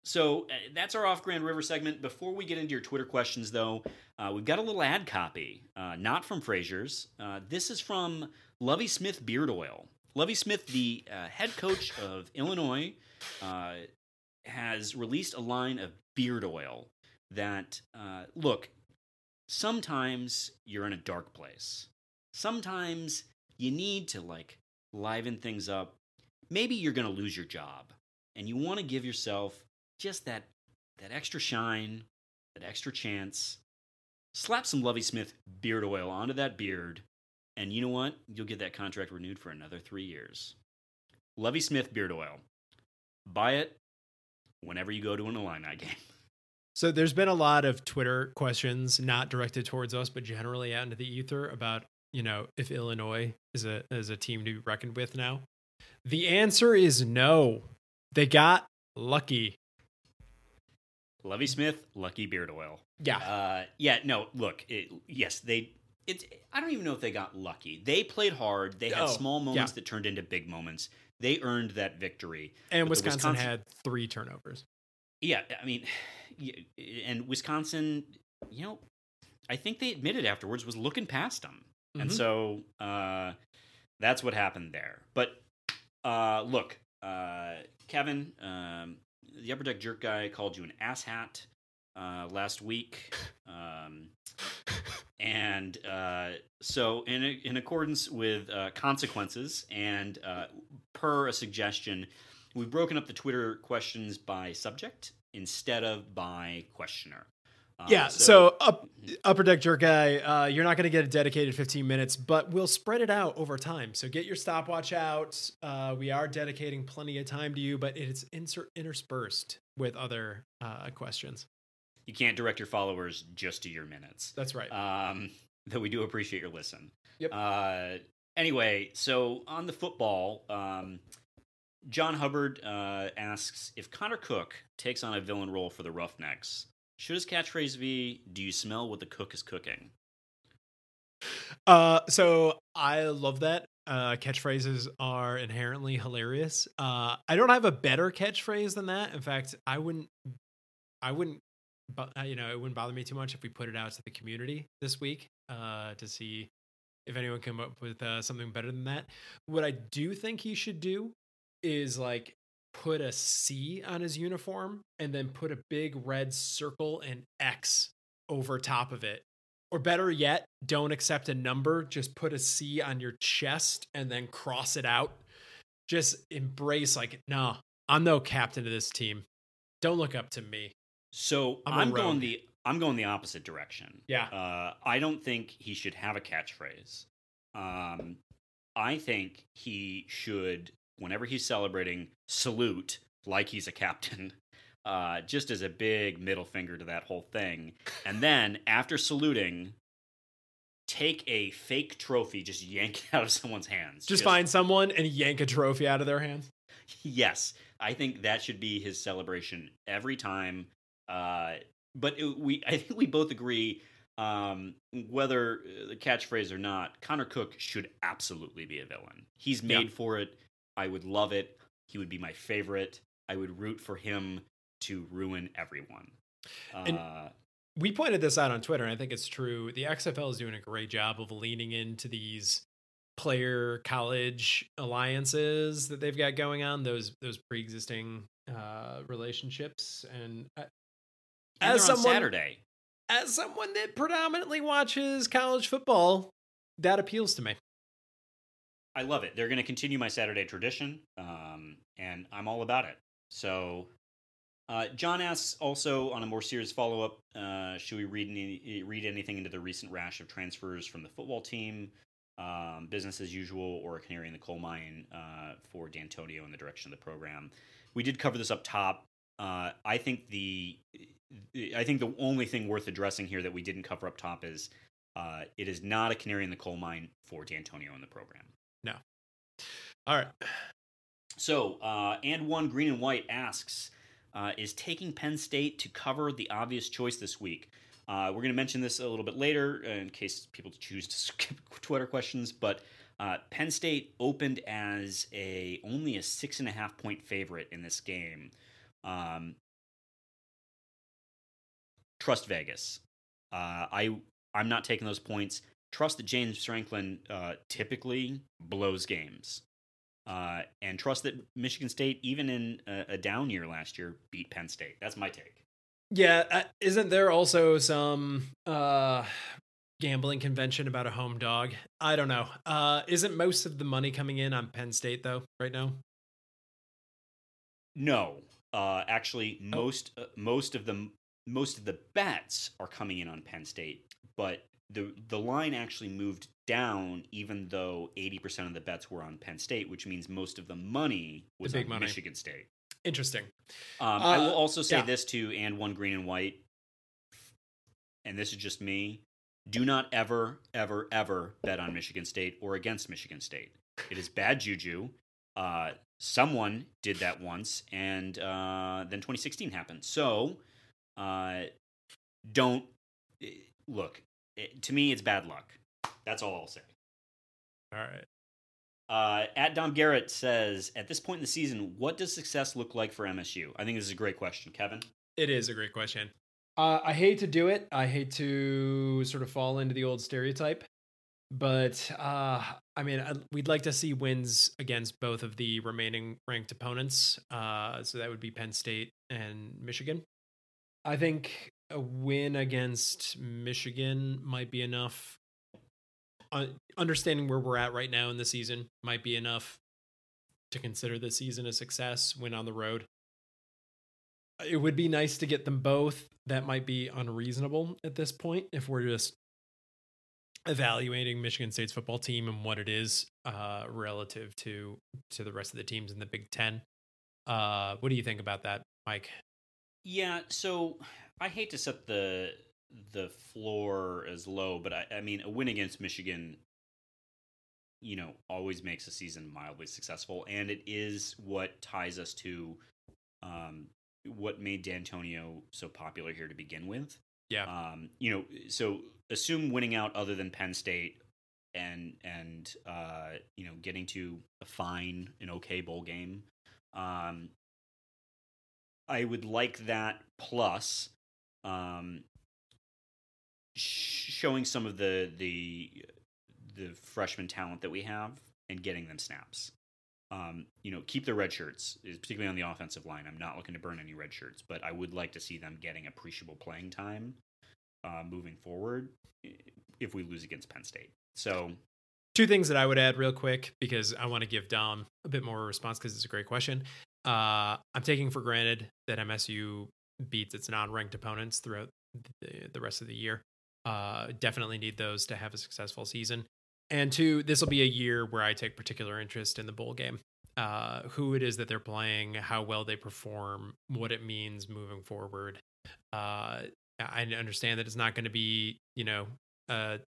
so uh, that's our off Grand River segment. Before we get into your Twitter questions, though, uh, we've got a little ad copy, uh, not from Frasier's. Uh, this is from Lovie Smith Beard Oil. Lovie Smith, the uh, head coach of Illinois, uh, has released a line of beard oil that, uh, look, sometimes you're in a dark place. Sometimes you need to like liven things up. Maybe you're going to lose your job and you want to give yourself just that that extra shine, that extra chance. Slap some Lovie Smith beard oil onto that beard and you know what? You'll get that contract renewed for another 3 years. Lovie Smith beard oil. Buy it whenever you go to an Illini game. [LAUGHS] So there's been a lot of Twitter questions, not directed towards us, but generally out into the ether about, you know, if Illinois is a is a team to be reckoned with now. The answer is no. They got lucky. Lovie Smith, Lucky Beard Oil. Yeah. Uh, yeah, no, look, it, yes, they. It's. I don't even know if they got lucky. They played hard. They had Oh, small moments yeah. that turned into big moments. They earned that victory. and Wisconsin, Wisconsin- had three turnovers. Yeah, I mean, [SIGHS] and Wisconsin, you know, I think they admitted afterwards was looking past them, and Mhm. so uh, that's what happened there. But uh, look, uh, Kevin, um, the upper deck jerk guy called you an asshat uh, last week, um, and uh, so in in accordance with uh, consequences and uh, per a suggestion, we've broken up the Twitter questions by subject instead of by questioner. Uh, yeah. So, up, upper deck jerk guy, uh, you're not going to get a dedicated 15 minutes, but we'll spread it out over time. So get your stopwatch out. Uh, we are dedicating plenty of time to you, but it's insert interspersed with other uh, questions. You can't direct your followers just to your minutes. That's right. Um, [LAUGHS] though we do appreciate your listen. Yep. Uh, anyway, so on the football, um, John Hubbard uh, asks if Connor Cook takes on a villain role for the Roughnecks, should his catchphrase be "Do you smell what the cook is cooking"? Uh, so I love that. Uh, catchphrases are inherently hilarious. Uh, I don't have a better catchphrase than that. In fact, I wouldn't, I wouldn't, but you know, it wouldn't bother me too much if we put it out to the community this week uh, to see if anyone come up with uh, something better than that. What I do think he should do is like put a C on his uniform and then put a big red circle and X over top of it or better yet, don't accept a number. Just put a C on your chest and then cross it out. Just embrace, like, no, I'm no captain of this team. Don't look up to me. So I'm I'm, going the I'm going the opposite direction. Yeah. Uh, I don't think he should have a catchphrase. Um, I think he should, whenever he's celebrating, salute like he's a captain, [LAUGHS] uh, just as a big middle finger to that whole thing. And then after saluting, take a fake trophy, just yank it out of someone's hands. Just, find someone and yank a trophy out of their hands. Yes, I think that should be his celebration every time. Uh, but it, we, I think we both agree, um, whether uh, the catchphrase or not, Connor Cook should absolutely be a villain. He's Yeah. made for it. I would love it. He would be my favorite. I would root for him to ruin everyone. And- Uh, we pointed this out on Twitter, and I think it's true. The XFL is doing a great job of leaning into these player college alliances that they've got going on those those pre-existing uh relationships and, and as someone Saturday, as someone that predominantly watches college football that appeals to me I love it. They're going to continue my Saturday tradition, um, and I'm all about it. So, uh, John asks also on a more serious follow up: uh, Should we read any, read anything into the recent rash of transfers from the football team? Um, business as usual, or a canary in the coal mine uh, for Dantonio in the direction of the program? We did cover this up top. Uh, I think the I think the only thing worth addressing here that we didn't cover up top is uh, it is not a canary in the coal mine for Dantonio in the program. No. All right. So, uh, and one green and white asks, uh, is taking Penn State to cover the obvious choice this week? Uh, we're going to mention this a little bit later in case people choose to [LAUGHS] skip Twitter questions, but uh, Penn State opened as a only a six and a half point favorite in this game. Um, trust Vegas. Uh, I I'm not taking those points. Trust that James Franklin uh, typically blows games, uh, and trust that Michigan State, even in a, a, down year last year, beat Penn State. That's my take. Yeah, uh, isn't there also some uh, gambling convention about a home dog? I don't know. Uh, isn't most of the money coming in on Penn State though right now? No, uh, actually, most oh. most of the most of the bets are coming in on Penn State, but the the line actually moved down even though 80% of the bets were on Penn State, which means most of the money was on money. Michigan State. Interesting. Um, uh, I will also say yeah. this to and one green and white, and this is just me. Do not ever, ever, ever bet on Michigan State or against Michigan State. It is bad juju. Uh, someone did that once, and uh, then 2016 happened. So uh, don't eh, look. It, eh, to me, it's bad luck. That's all I'll say. All right. Uh, at Dom Garrett says, at this point in the season, what does success look like for MSU? I think this is a great question, Kevin. It is a great question. Uh, I hate to do it. I hate to sort of fall into the old stereotype, but uh, I mean, we'd like to see wins against both of the remaining ranked opponents. Uh, so that would be Penn State and Michigan. I think a win against Michigan might be enough. Uh, understanding where we're at right now in the season might be enough to consider the season a success. Win on the road. It would be nice to get them both. That might be unreasonable at this point if we're just evaluating Michigan State's football team and what it is uh, relative to to the rest of the teams in the Big Ten. Uh, what do you think about that, Mike? Yeah, so I hate to set the the floor as low, but I, I mean a win against Michigan, you know, always makes a season mildly successful, and it is what ties us to um, what made Dantonio so popular here to begin with. Yeah. Um, you know, so assume winning out other than Penn State and and uh, you know getting to a fine, an okay bowl game. Um, I would like that plus um, sh- showing some of the the the freshman talent that we have and getting them snaps. Um, you know, keep the red shirts, particularly on the offensive line. I'm not looking to burn any red shirts, but I would like to see them getting appreciable playing time uh, moving forward if we lose against Penn State. So, two things that I would add real quick because I want to give Dom a bit more response because it's a great question. Uh, I'm taking for granted that MSU beats its non-ranked opponents throughout the, the rest of the year. Uh, definitely need those to have a successful season. And two, this will be a year where I take particular interest in the bowl game. Uh, who it is that they're playing, how well they perform, what it means moving forward. Uh, I understand that it's not going to be, you know, a,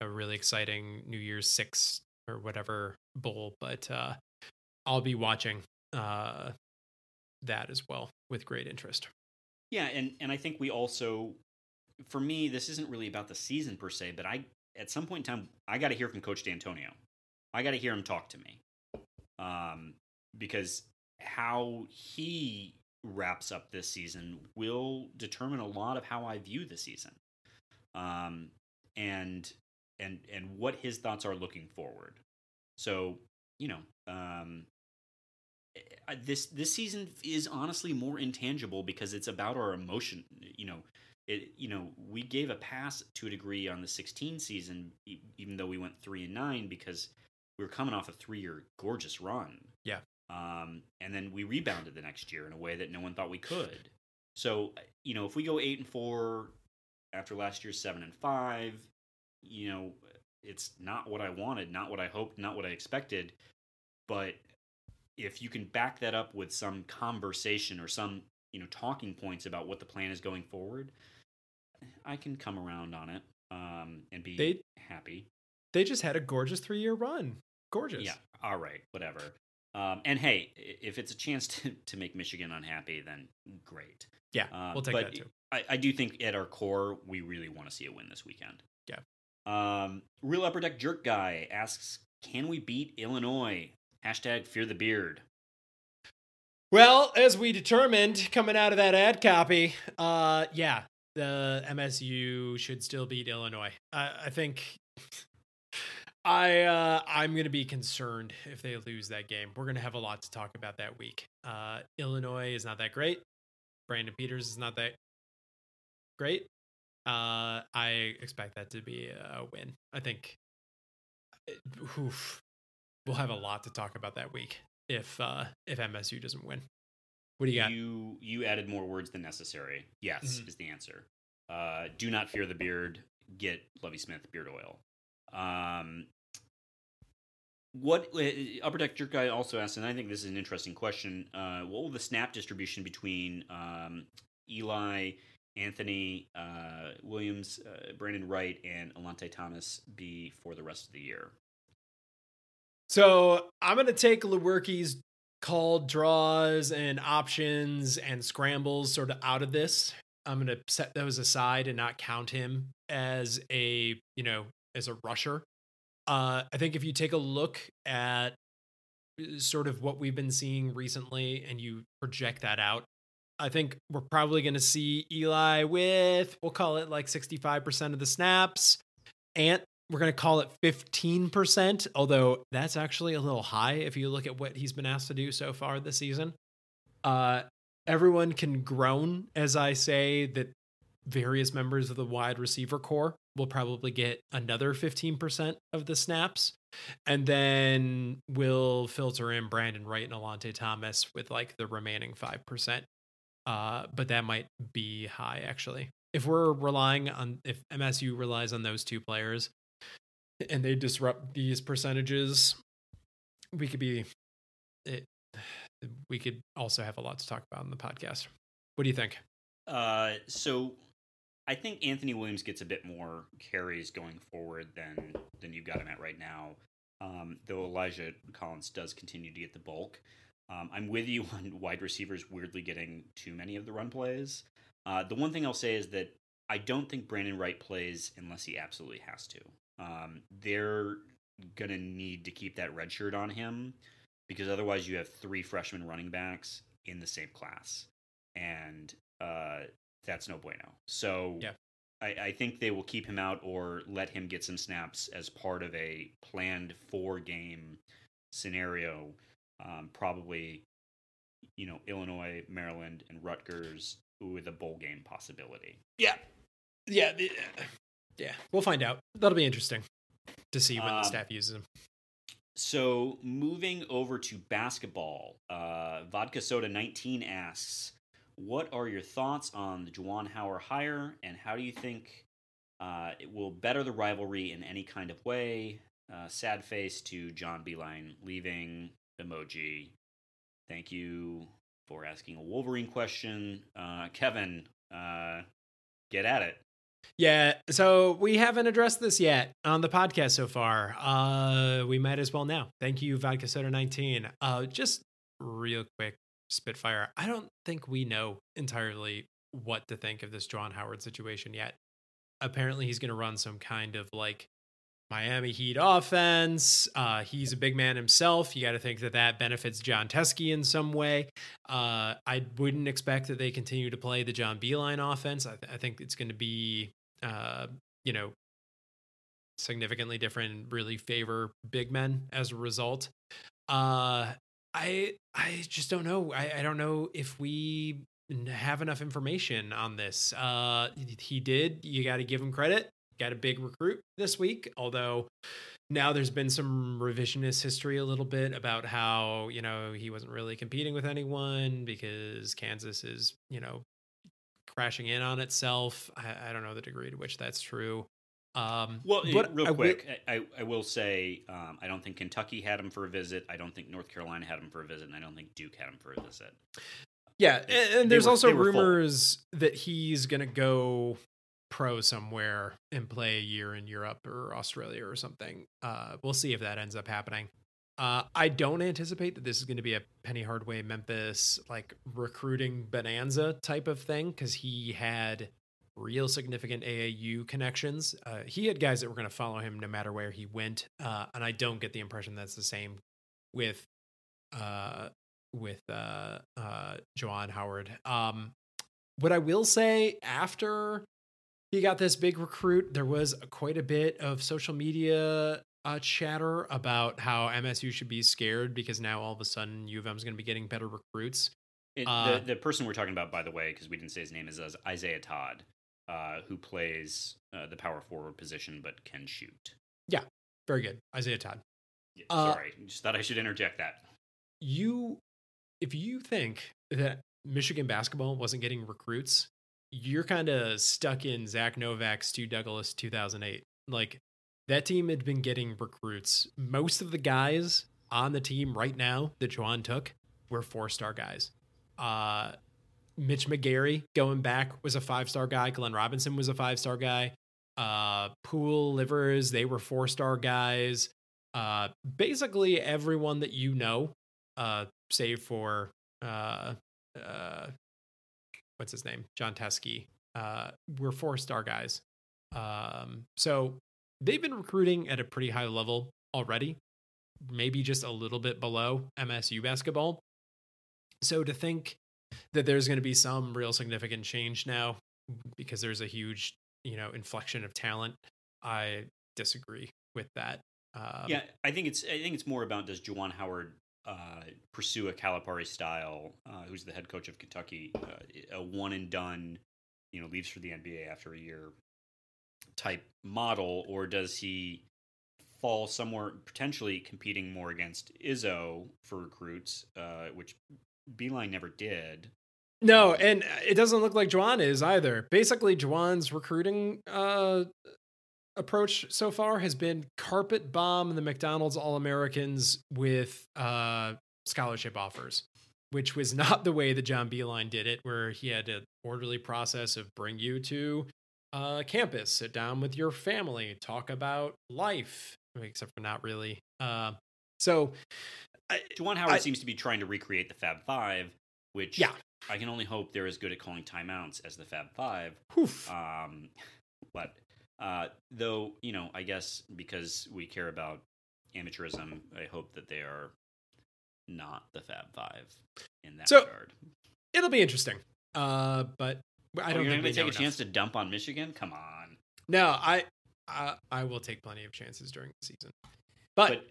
a really exciting New Year's Six or whatever bowl, but uh, I'll be watching uh, that as well with great interest. Yeah, and and I think we also, for me, this isn't really about the season per se, but I at some point in time I got to hear from Coach Dantonio. I got to hear him talk to me, um, because how he wraps up this season will determine a lot of how I view the season, um, and and and what his thoughts are looking forward. So you know, um, this this season is honestly more intangible because it's about our emotion. You know, it you know we gave a pass to a degree on the 16 season, even though we went three and nine because we were coming off a three year gorgeous run. Yeah. Um, and then we rebounded the next year in a way that no one thought we could. So you know, if we go eight and four after last year's seven and five, you know, it's not what I wanted, not what I hoped, not what I expected. But if you can back that up with some conversation or some you know talking points about what the plan is going forward, I can come around on it um, and be They- happy. They just had a gorgeous three year run. Gorgeous. Yeah, all right, whatever. Um, and hey, if it's a chance to, to make Michigan unhappy, then great. Yeah. Um, we'll take but that too. I, I do think at our core, we really want to see a win this weekend. Yeah. Um, Real Upper Deck Jerk Guy asks, can we beat Illinois? Hashtag fear the beard. Well, as we determined coming out of that ad copy, uh, yeah, the MSU should still beat Illinois. I, I think I uh, I'm gonna be concerned if they lose that game. We're gonna have a lot to talk about that week. Uh, Illinois is not that great. Brandon Peters is not that great. Uh, I expect that to be a win. I think. Oof, we'll have a lot to talk about that week if uh, if MSU doesn't win. What do you got? You you added more words than necessary. Yes Mhm. is the answer. Uh, do not fear the beard. Get Lovie Smith beard oil. Um, what uh, Upper Deck Jerk Guy also asked, and I think this is an interesting question. Uh, what will the snap distribution between um, Eli, Anthony uh, Williams, uh, Brandon Wright, and Alante Thomas be for the rest of the year? So I'm gonna take Lewerke's called draws and options and scrambles sort of out of this. I'm gonna set those aside and not count him as a you know as a rusher. Uh, I think if you take a look at uh, sort of what we've been seeing recently and you project that out, I think we're probably going to see Eli with, we'll call it like 65% of the snaps. Ant, we're going to call it 15%, although that's actually a little high if you look at what he's been asked to do so far this season. Uh, everyone can groan as I say that various members of the wide receiver core will probably get another 15% of the snaps. And then we'll filter in Brandon Wright and Alante Thomas with like the remaining 5%. Uh, but that might be high actually. If we're relying on, if MSU relies on those two players and they disrupt these percentages, we could be, it, we could also have a lot to talk about in the podcast. What do you think? Uh, so I think Anthony Williams gets a bit more carries going forward than than you've got him at right now. Um, though Elijah Collins does continue to get the bulk. Um, I'm with you on wide receivers weirdly getting too many of the run plays. Uh, the one thing I'll say is that I don't think Brandon Wright plays unless he absolutely has to. Um, they're gonna need to keep that red shirt on him because otherwise you have three freshman running backs in the same class, and uh, that's no bueno. So Yeah. I, I think they will keep him out or let him get some snaps as part of a planned four game scenario. Um, probably, you know, Illinois, Maryland, and Rutgers with a bowl game possibility. Yeah. Yeah. The- yeah. We'll find out. That'll be interesting to see when the Um, staff uses them. So moving over to basketball, uh, Vodka Soda 19 asks, what are your thoughts on the Juwan Howard hire, and how do you think uh, it will better the rivalry in any kind of way? Uh, sad face to John Beilein leaving emoji. Thank you for asking a Wolverine question, uh, Kevin. Uh, get at it. Yeah. So we haven't addressed this yet on the podcast so far. Uh, we might as well now. Thank you, Vodka Soda 19. Uh, just real quick, Spitfire. I don't think we know entirely what to think of this Juwan Howard situation yet. Apparently, he's going to run some kind of like Miami Heat offense. Uh, he's a big man himself. You got to think that that benefits Jon Teske in some way. Uh, I wouldn't expect that they continue to play the John Beilein offense. I, th- I think it's going to be, uh, you know, significantly different. Really favor big men as a result. Uh, I I just don't know. I, I don't know if we have enough information on this. Uh, he did. You got to give him credit. Got a big recruit this week, although now there's been some revisionist history a little bit about how you know he wasn't really competing with anyone because Kansas is you know crashing in on itself. I, I don't know the degree to which that's true. Um, well, but real I quick, I, I, I will say um, I don't think Kentucky had him for a visit. I don't think North Carolina had him for a visit, and I don't think Duke had him for a visit. Yeah, and, and there's were- also were full. rumors that he's gonna go pro somewhere and play a year in Europe or Australia or something. Uh, we'll see if that ends up happening. Uh, I don't anticipate that this is going to be a Penny Hardaway Memphis like recruiting bonanza type of thing because he had real significant AAU connections. Uh, he had guys that were going to follow him no matter where he went, uh, and I don't get the impression that's the same with uh, with uh, uh, Juwan Howard. Um, what I will say after he got this big recruit, there was quite a bit of social media uh, chatter about how MSU should be scared because now all of a sudden U of M is going to be getting better recruits. It, Uh, the the person we're talking about, by the way, because we didn't say his name, is Isaiah Todd, uh, who plays uh, the power forward position but can shoot. Yeah, very good, Isaiah Todd. Yeah, Uh, sorry, just thought I should interject that. You, if you think that Michigan basketball wasn't getting recruits, you're kind of stuck in Zach Novak, Stu Douglass, 2008. Like that team had been getting recruits. Most of the guys on the team right now that Juwan took were four star guys. Uh, Mitch McGary going back was a five star guy. Glenn Robinson was a five star guy. Uh, Poole Livers, they were four star guys. Uh, basically everyone that you know, uh, save for uh, uh, what's his name, Jon Teske, uh, were four star guys. Um, so they've been recruiting at a pretty high level already, maybe just a little bit below MSU basketball. So to think that there's going to be some real significant change now because there's a huge, you know, inflection of talent, I disagree with that. Um, yeah, I think it's I think it's more about does Juwan Howard uh, pursue a Calipari style, uh, who's the head coach of Kentucky, uh, a one and done, you know, leaves for the NBA after a year type model, or does he fall somewhere potentially competing more against Izzo for recruits, uh, which Beilein never did. No, and it doesn't look like Juwan is either. Basically, Juwan's recruiting uh, approach so far has been carpet bomb the McDonald's All Americans with uh, scholarship offers, which was not the way that John Beilein did it, where he had an orderly process of bring you to uh, campus, sit down with your family, talk about life, except for not really. Uh, so, I, Juwan Howard I- seems to be trying to recreate the Fab Five, which Yeah. I can only hope they're as good at calling timeouts as the Fab Five. whew, Um, but uh, though, you know, I guess because we care about amateurism, I hope that they are not the Fab Five in that So, regard. it'll be interesting. Uh, but I Oh, don't you're think going we to know take a chance to dump on Michigan? Come on. No, I, I I will take plenty of chances during the season. But, But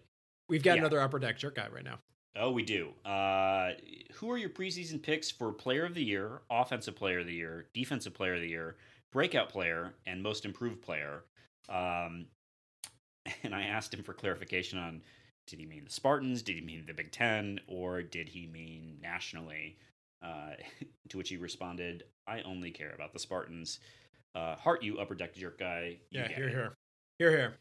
we've got yeah. another upper deck jerk guy right now. oh, we do. Uh, who are your preseason picks for Player of the Year, Offensive Player of the Year, Defensive Player of the Year, Breakout Player, and Most Improved Player? Um, [LAUGHS] and I asked him for clarification on did he mean the Spartans, did he mean the Big Ten, or did he mean nationally? Uh, [LAUGHS] to which he responded, I only care about the Spartans. Uh, heart you, upper deck jerk guy. You Yeah, here, it. here, here, here.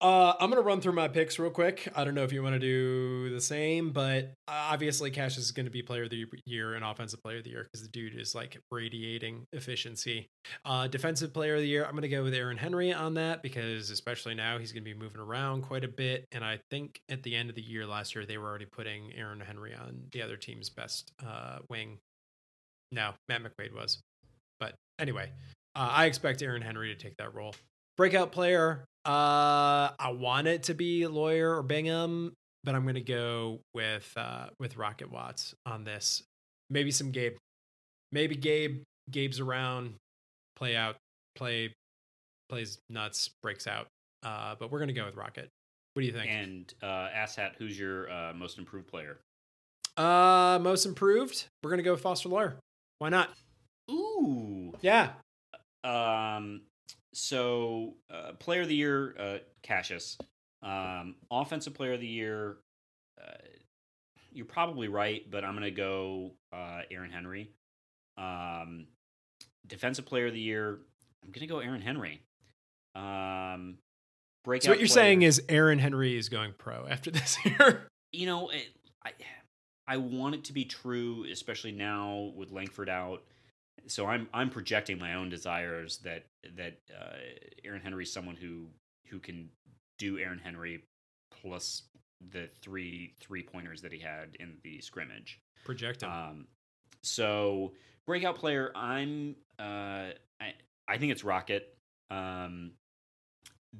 Uh, I'm gonna run through my picks real quick. I don't know if you want to do the same, but uh, obviously Cash is going to be Player of the Year and Offensive Player of the Year because the dude is like radiating efficiency. Uh, defensive Player of the Year, I'm to go with Aaron Henry on that because especially now he's to be moving around quite a bit, and I think at the end of the year last year they were already putting Aaron Henry on the other team's best uh, wing. No, Matt McQuaid was, but anyway, uh, I expect Aaron Henry to take that role breakout player. Uh, I want it to be Loyer or Bingham, but I'm gonna go with uh with Rocket Watts on this. Maybe some Gabe. Maybe Gabe. Gabe's around. Play out. Play. Plays nuts. Breaks out. Uh, but we're gonna go with Rocket. What do you think? And uh, Asshat, who's your uh, most improved player? Uh, most improved. We're gonna go with Foster Loyer. Why not? Ooh. Yeah. Um. So, uh, player of the year, uh, Cassius. Um, offensive player of the year. Uh, you're probably right, but I'm gonna go uh, Aaron Henry. Um, defensive player of the year. I'm gonna go Aaron Henry. Um, breakout. So what you're player- saying is Aaron Henry is going pro after [LAUGHS] this year. you know, it, I I want it to be true, especially now with Langford out. So I'm I'm projecting my own desires that that uh, Aaron Henry's someone who who can do Aaron Henry plus the three three pointers that he had in the scrimmage. Project him. Um, so breakout player, I'm uh, I I think it's Rocket. Um,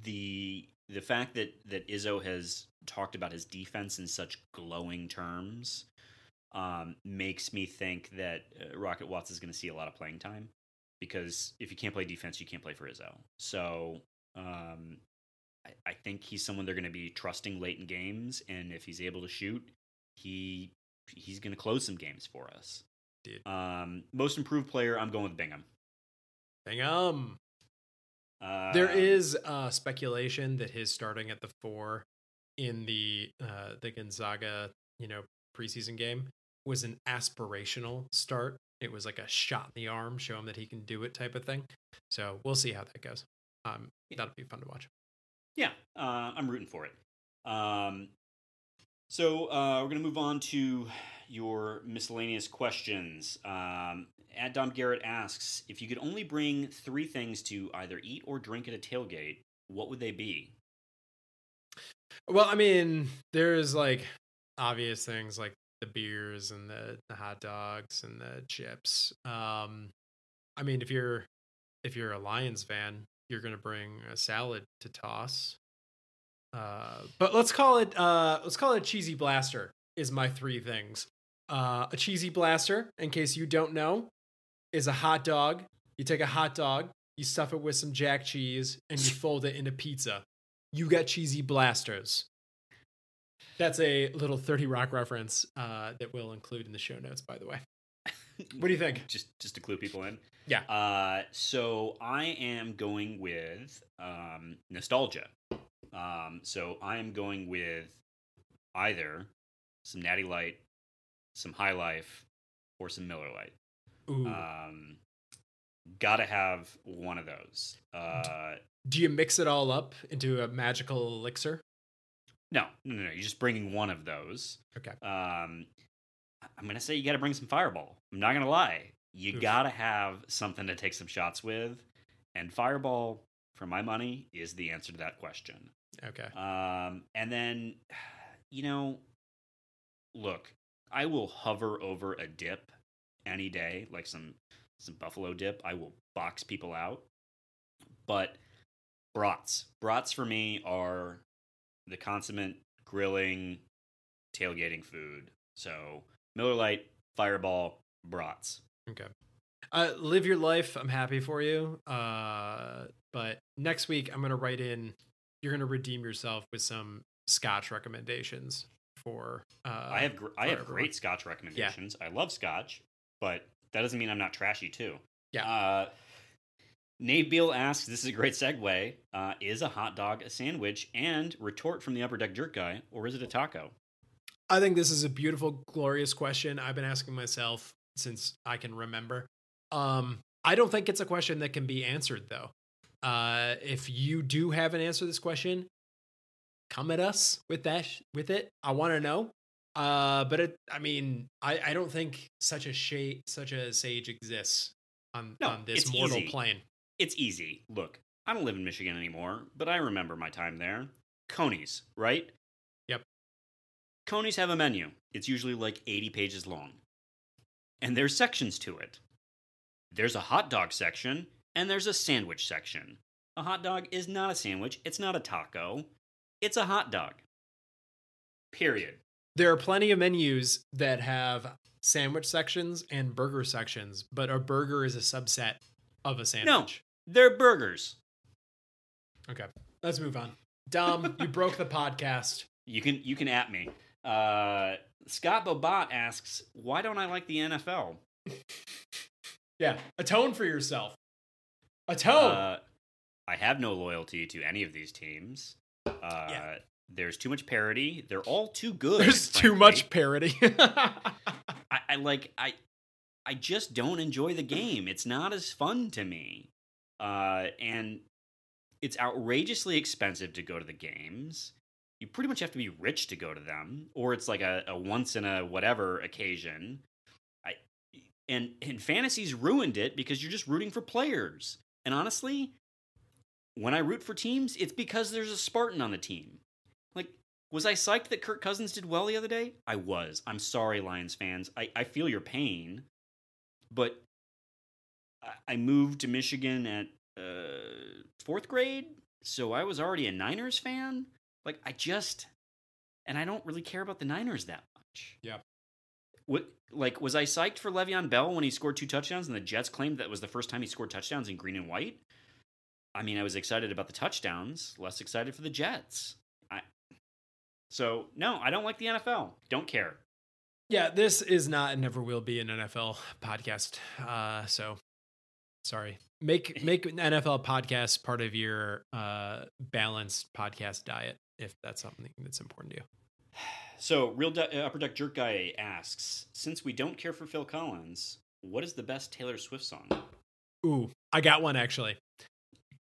the the fact that that Izzo has talked about his defense in such glowing terms um, makes me think that uh, Rocket Watts is going to see a lot of playing time because if you can't play defense, you can't play for Izzo. So um, I, I think he's someone they're going to be trusting late in games, and if he's able to shoot, he he's going to close some games for us. Dude. Um, most improved player, I'm going with Bingham. Bingham. Um, There is uh, speculation that his starting at the four in the uh, the Gonzaga, you know, preseason game was an aspirational start. It was like a shot in the arm, show him that he can do it type of thing. So we'll see how that goes. Um, that'll be fun to watch. Yeah, uh, I'm rooting for it. Um, so uh, we're going to move on to your miscellaneous questions. Um, at Dom Garrett asks if you could only bring three things to either eat or drink at a tailgate, what would they be? Well, I mean, there's like obvious things like the beers and the, the hot dogs and the chips. Um, I mean, if you're if you're a Lions fan, you're gonna bring a salad to toss. Uh, but let's call it uh, let's call it a cheesy blaster. Is my three things. Uh, a cheesy blaster, in case you don't know, is a hot dog. You take a hot dog, you stuff it with some jack cheese, and you [LAUGHS] fold it into pizza. You got cheesy blasters. That's a little 30 Rock reference uh, that we'll include in the show notes, by the way. What do you think? Just just to clue people in. Yeah. Uh, so I am going with um, nostalgia. Um, so I am going with either some Natty Light, some High Life, or some Miller Lite. Ooh. Um, gotta have one of those. Uh, do you mix it all up into a magical elixir? No, no, no, no. You're just bringing one of those. Okay. Um, I'm gonna say you gotta bring some Fireball. I'm not gonna lie. You Oof. gotta have something to take some shots with, and Fireball, for my money, is the answer to that question. Okay. Um, and then, you know, look, I will hover over a dip any day, like some some buffalo dip. I will box people out. But brats, brats for me are the consummate grilling, tailgating food. So Miller Lite, Fireball, brats. Okay. Uh, live your life. I'm happy for you. Uh, but next week, I'm going to write in, you're going to redeem yourself with some scotch recommendations for. Uh, I have gr- I have everyone. great Scotch recommendations. I love Scotch, but that doesn't mean I'm not trashy too. Yeah. Nate Beal asks, "This is a great segue. Uh, is a hot dog a sandwich?" And retort from the upper deck jerk guy, or is it a taco? I think this is a beautiful, glorious question. I've been asking myself since I can remember. Um, I don't think it's a question that can be answered though. Uh, if you do have an answer to this question, come at us with that with it. I want to know. Uh, but it, I mean, I, I don't think such a shade, such a sage exists on No, on this mortal easy. plane. It's easy. Look, I don't live in Michigan anymore, but I remember my time there. Coney's, right? Yep. Coney's have a menu. It's usually like 80 pages long. And there's sections to it. There's a hot dog section and there's a sandwich section. A hot dog is not a sandwich. It's not a taco. It's a hot dog. Period. There are plenty of menus that have sandwich sections and burger sections, but a burger is a subset of a sandwich. They're burgers. Okay, let's move on. Dom, you [LAUGHS] broke the podcast. You can you can at me. Uh, Scott Bobat asks, "Why don't I like the NFL?" [LAUGHS] Yeah, atone for yourself. Atone. Uh, I have no loyalty to any of these teams. Uh, Yeah. There's too much parody. They're all too good. There's too much parody. [LAUGHS] I, I like I I just don't enjoy the game. It's not as fun to me. Uh and it's outrageously expensive to go to the games. You pretty much have to be rich to go to them, or it's like a, a once in a whatever occasion. I and and fantasy's ruined it because you're just rooting for players. And honestly, when I root for teams, it's because there's a Spartan on the team. Like, was I psyched that Kirk Cousins did well the other day? I was. I'm sorry, Lions fans. I, I feel your pain. But I, moved to Michigan at uh, fourth grade, so I was already a Niners fan. Like, I just. And I don't really care about the Niners that much. Yeah. What, like, was I psyched for Le'Veon Bell when he scored two touchdowns and the Jets claimed that was the first time he scored touchdowns in green and white? I mean, I was excited about the touchdowns, less excited for the Jets. I so no, I don't like the NFL. Don't care. yeah, this is not and never will be an NFL podcast. Uh, so sorry. Make make an NFL podcast part of your uh, balanced podcast diet if that's something that's important to you. So, real de- uh, upper deck jerk guy asks, since we don't care for Phil Collins, what is the best Taylor Swift song? Ooh, I got one actually.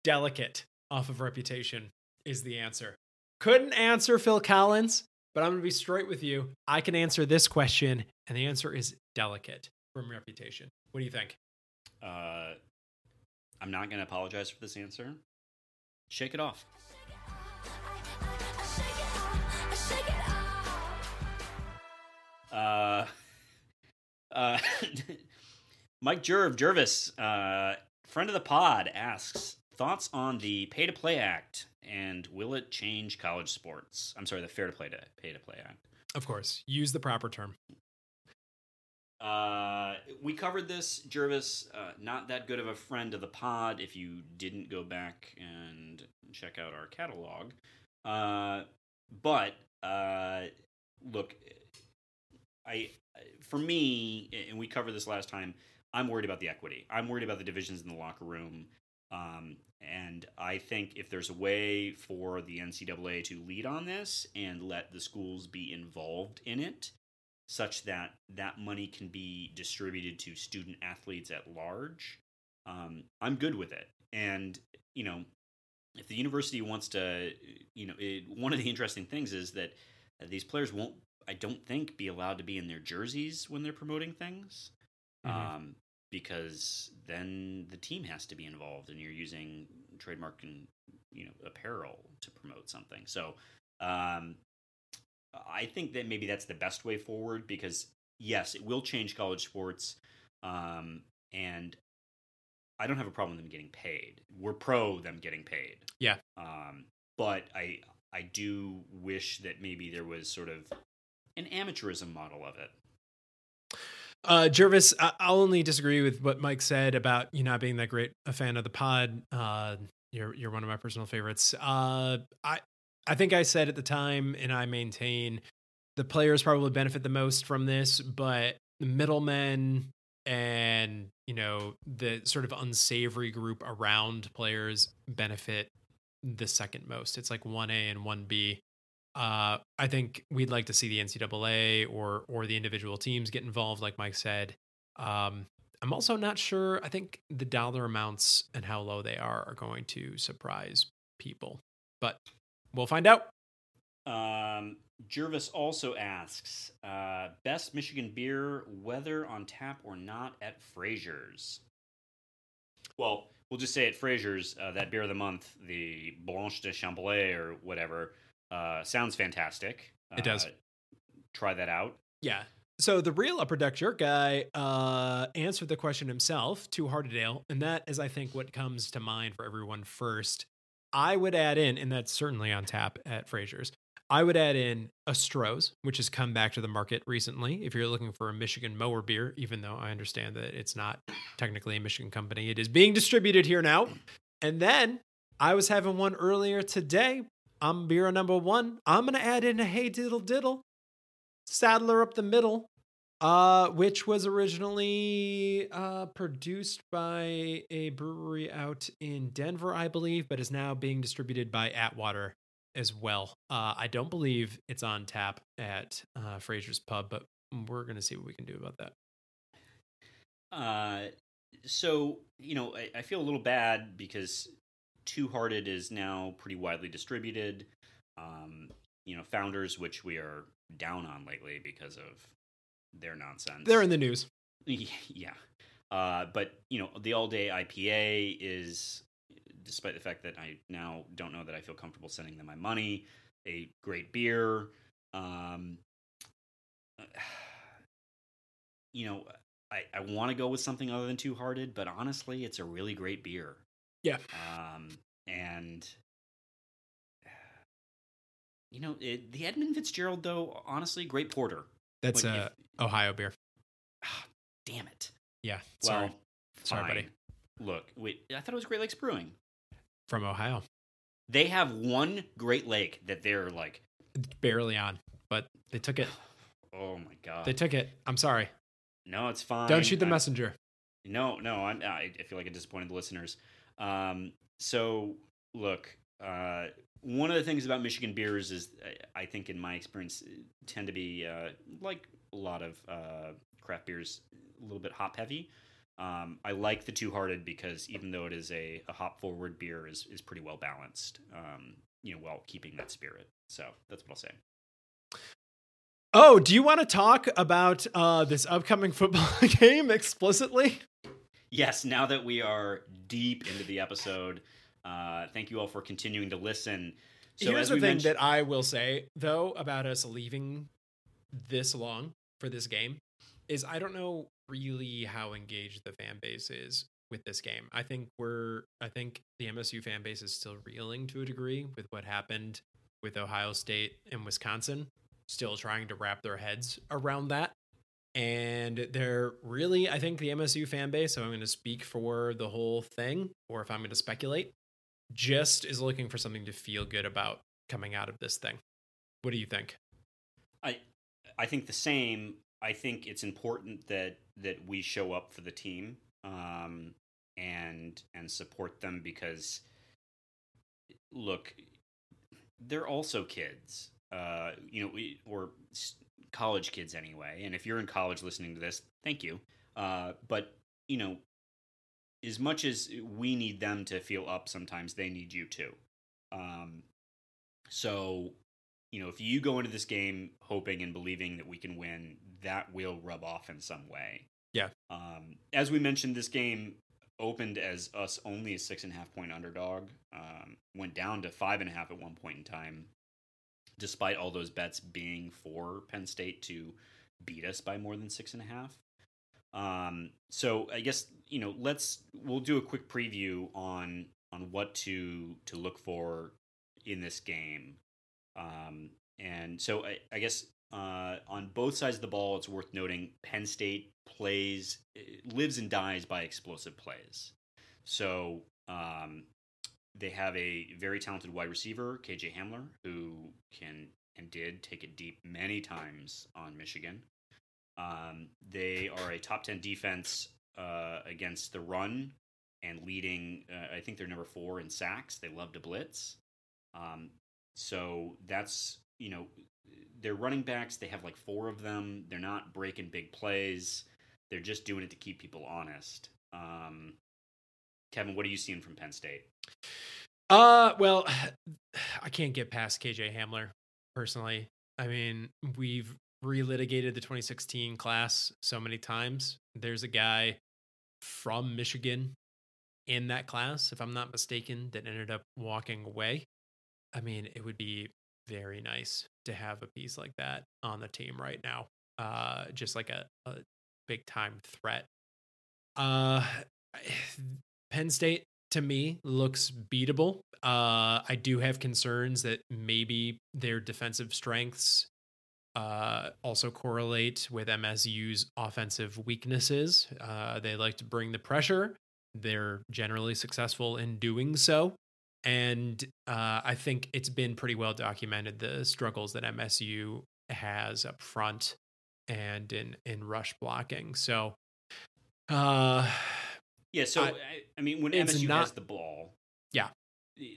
Delicate off of Reputation is the answer. Couldn't answer Phil Collins, but I'm going to be straight with you. I can answer this question, and the answer is Delicate from Reputation. What do you think? Uh, I'm not going to apologize for this answer. Shake it off. Uh, [LAUGHS] uh, [LAUGHS] Mike Jerv Jervis, uh, friend of the pod, asks thoughts on the Pay to Play Act and will it change college sports? I'm sorry, the Fair to Play to Pay to Play Act. Of course, use the proper term. Uh, we covered this, Jervis. Uh, not that good of a friend of the pod. If you didn't go back and check out our catalog, uh, but uh, look, I for me, and we covered this last time. I'm worried about the equity. I'm worried about the divisions in the locker room. Um, and I think if there's a way for the NCAA to lead on this and let the schools be involved in it, such that that money can be distributed to student athletes at large, um, I'm good with it. And you know, if the university wants to, you know, it, one of the interesting things is that these players won't, I don't think, be allowed to be in their jerseys when they're promoting things, Mhm. um, because then the team has to be involved, and you're using trademark and you know apparel to promote something. So. Um, I think that maybe that's the best way forward because yes, it will change college sports, um, and I don't have a problem with them getting paid. We're pro them getting paid. Yeah. Um, but I I do wish that maybe there was sort of an amateurism model of it. Uh, Jervis, I- I'll only disagree with what Mike said about you not being that great a fan of the pod. Uh, you're you're one of my personal favorites. Uh, I I think I said at the time, and I maintain the players probably benefit the most from this, but the middlemen and you know the sort of unsavory group around players benefit the second most. It's like one A and one B. Uh, I think we'd like to see the NCAA or or the individual teams get involved, like Mike said. Um, I'm also not sure. I think the dollar amounts and how low they are are going to surprise people, but we'll find out. Um, Jervis also asks, uh, best Michigan beer, whether on tap or not at Fraser's. Well, we'll just say at Fraser's, uh, that beer of the month, the Blanche de Chambly or whatever, uh, sounds fantastic. It does. Uh, try that out. Yeah, So the real upper deck jerk guy uh, answered the question himself Two Hearted Ale, and that is, I think, what comes to mind for everyone first. I would add in, and that's certainly on tap at Fraser's. I would add in a Stroh's, which has come back to the market recently. If you're looking for a Michigan mower beer, even though I understand that it's not technically a Michigan company, it is being distributed here now. And then I was having one earlier today. I'm beer number one. I'm gonna add in a Hey Diddle Diddle, Saddler up the middle, uh, which was originally uh, produced by a brewery out in Denver, I believe, but is now being distributed by Atwater as well. Uh, I don't believe it's on tap at uh, Fraser's Pub, but we're gonna see what we can do about that. Uh, so you know, I, I feel a little bad because Two Hearted is now pretty widely distributed. Um, you know, Founders, which we are down on lately because of their nonsense. They're in the news. [LAUGHS] yeah. Uh, but you know, the all day IPA is, despite the fact that I now don't know that I feel comfortable sending them my money, a great beer. Um, [SIGHS] you know, I, I want to go with something other than Two Hearted, but honestly, it's a really great beer. Yeah. Um, and [SIGHS] you know, it, the Edmund Fitzgerald, though, honestly, great porter. That's Like, a Ohio beer. Damn it. Yeah. Sorry. Well, Sorry, buddy. Look, wait, I thought it was Great Lakes Brewing. From Ohio. They have one Great Lake that they're like, barely on, but they took it. [SIGHS] oh my god. They took it. I'm sorry. no, it's fine. Don't shoot the I- messenger. No, no, I'm, I I feel like I disappointed the listeners. Um, so look, uh, one of the things about Michigan beers is, I, I think, in my experience, tend to be uh, like a lot of uh, craft beers, a little bit hop heavy. Um, I like the Two Hearted because even though it is a, a hop forward beer, is is pretty well balanced. Um, you know, while keeping that spirit. So that's what I'll say. Oh, do you want to talk about uh, this upcoming football [LAUGHS] game explicitly? Yes, now that we are deep into the episode, uh, thank you all for continuing to listen. So Here's as the we thing mentioned, that I will say though about us leaving this long for this game is I don't know really how engaged the fan base is with this game. I think we're I think the MSU fan base is still reeling to a degree with what happened with Ohio State and Wisconsin, still trying to wrap their heads around that. And they're really, I think the MSU fan base, so I'm going to speak for the whole thing, or if I'm going to speculate, just is looking for something to feel good about coming out of this thing. What do you think? I I think the same. I think it's important that that we show up for the team um, and and support them because look, they're also kids. Uh, you know, we or college kids anyway. And if you're in college listening to this, thank you. Uh, but you know, as much as we need them to feel up, sometimes they need you too. Um, so you know, if you go into this game hoping and believing that we can win, that will rub off in some way. Yeah. Um, as we mentioned, this game opened as us only a six and a half point underdog. Um, went down to five and a half at one point in time, despite all those bets being for Penn State to beat us by more than six and a half. Um, so I guess you know, let's we'll do a quick preview on on what to to look for in this game. Um, and so I, I guess uh, on both sides of the ball, it's worth noting Penn State plays lives and dies by explosive plays. So um, they have a very talented wide receiver, KJ Hamler, who can and did take it deep many times on Michigan. Um, they are a top ten defense uh, against the run and leading. Uh, I think they're number four in sacks. They love to blitz. Um, so that's you know they're running backs. They have like four of them. They're not breaking big plays. They're just doing it to keep people honest. Um, Kevin, what are you seeing from Penn State? Uh, well, [SIGHS] I can't get past KJ Hamler personally. I mean, we've relitigated the 2016 class so many times. There's a guy from Michigan in that class, if I'm not mistaken, that ended up walking away. I mean, it would be very nice to have a piece like that on the team right now. uh, just like a, a big time threat. Uh, Penn State to me looks beatable. Uh, I do have concerns that maybe their defensive strengths uh, also correlate with MSU's offensive weaknesses. Uh, they like to bring the pressure. They're generally successful in doing so. And uh, I think it's been pretty well documented the struggles that MSU has up front and in, in rush blocking. So, uh, yeah. So I, I mean, when MSU not, has the ball, yeah,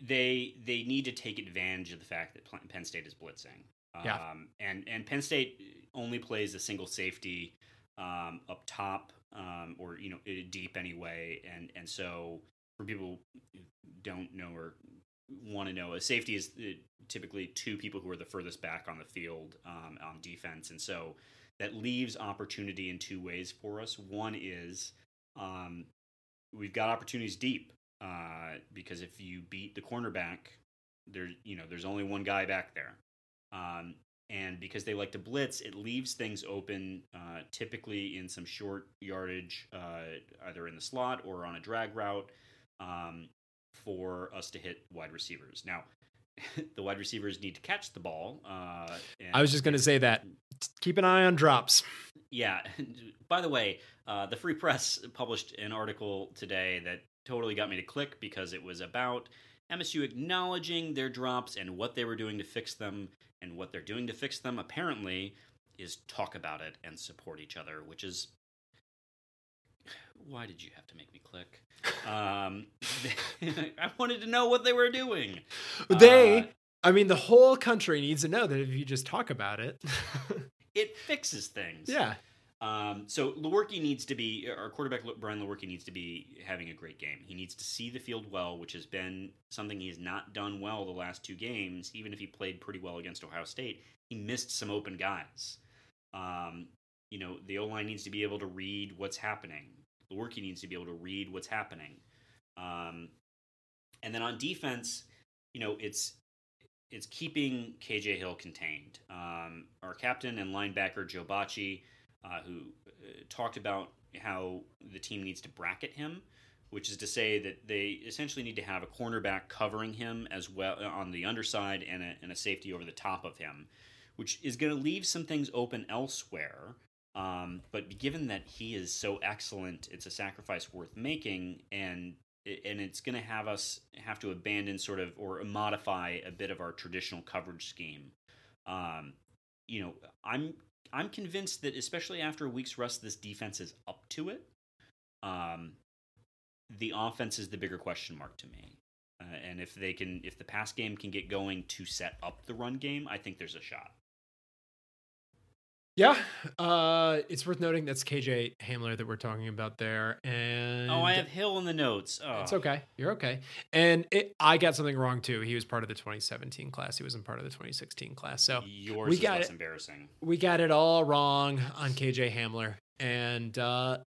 they they need to take advantage of the fact that Penn State is blitzing. Yeah. Um, and and Penn State only plays a single safety um, up top um, or you know deep anyway, and and so for people who don't know or want to know, a safety is uh, typically two people who are the furthest back on the field um, on defense, and so that leaves opportunity in two ways for us. One is um, we've got opportunities deep uh, because if you beat the cornerback, there you know there's only one guy back there, um, and because they like to blitz, it leaves things open, uh, typically in some short yardage, uh, either in the slot or on a drag route, um, for us to hit wide receivers. Now, [LAUGHS] the wide receivers need to catch the ball. Uh, I was just going to say that. Keep an eye on drops. Yeah. [LAUGHS] By the way, uh, the Free Press published an article today that totally got me to click because it was about MSU acknowledging their drops and what they were doing to fix them. And what they're doing to fix them, apparently, is talk about it and support each other, which is. Why did you have to make me click? Um, [LAUGHS] I wanted to know what they were doing. They, uh, I mean, the whole country needs to know that if you just talk about it, [LAUGHS] it fixes things. Yeah. Um, so Lewerke needs to be our quarterback. Brian Lewerke needs to be having a great game. He needs to see the field well, which has been something he has not done well the last two games. Even if he played pretty well against Ohio State, he missed some open guys. Um, you know, the O line needs to be able to read what's happening. Lewerke needs to be able to read what's happening. Um, and then on defense, you know, it's it's keeping KJ Hill contained. Um, our captain and linebacker Joe Bachie uh, who uh, talked about how the team needs to bracket him, which is to say that they essentially need to have a cornerback covering him as well uh, on the underside and a, and a safety over the top of him, which is going to leave some things open elsewhere. Um, but given that he is so excellent, it's a sacrifice worth making, and and it's going to have us have to abandon sort of or modify a bit of our traditional coverage scheme. Um, you know, I'm I'm convinced that especially after a week's rest, this defense is up to it. Um, the offense is the bigger question mark to me. Uh, and if they can, if the pass game can get going to set up the run game, I think there's a shot. Yeah, uh, it's worth noting that's KJ Hamler that we're talking about there. And oh, I have Hill in the notes. Oh. It's okay. You're okay. And it, I got something wrong too. He was part of the 2017 class. He wasn't part of the 2016 class. So yours we got it, embarrassing. We got it all wrong on KJ Hamler. And uh,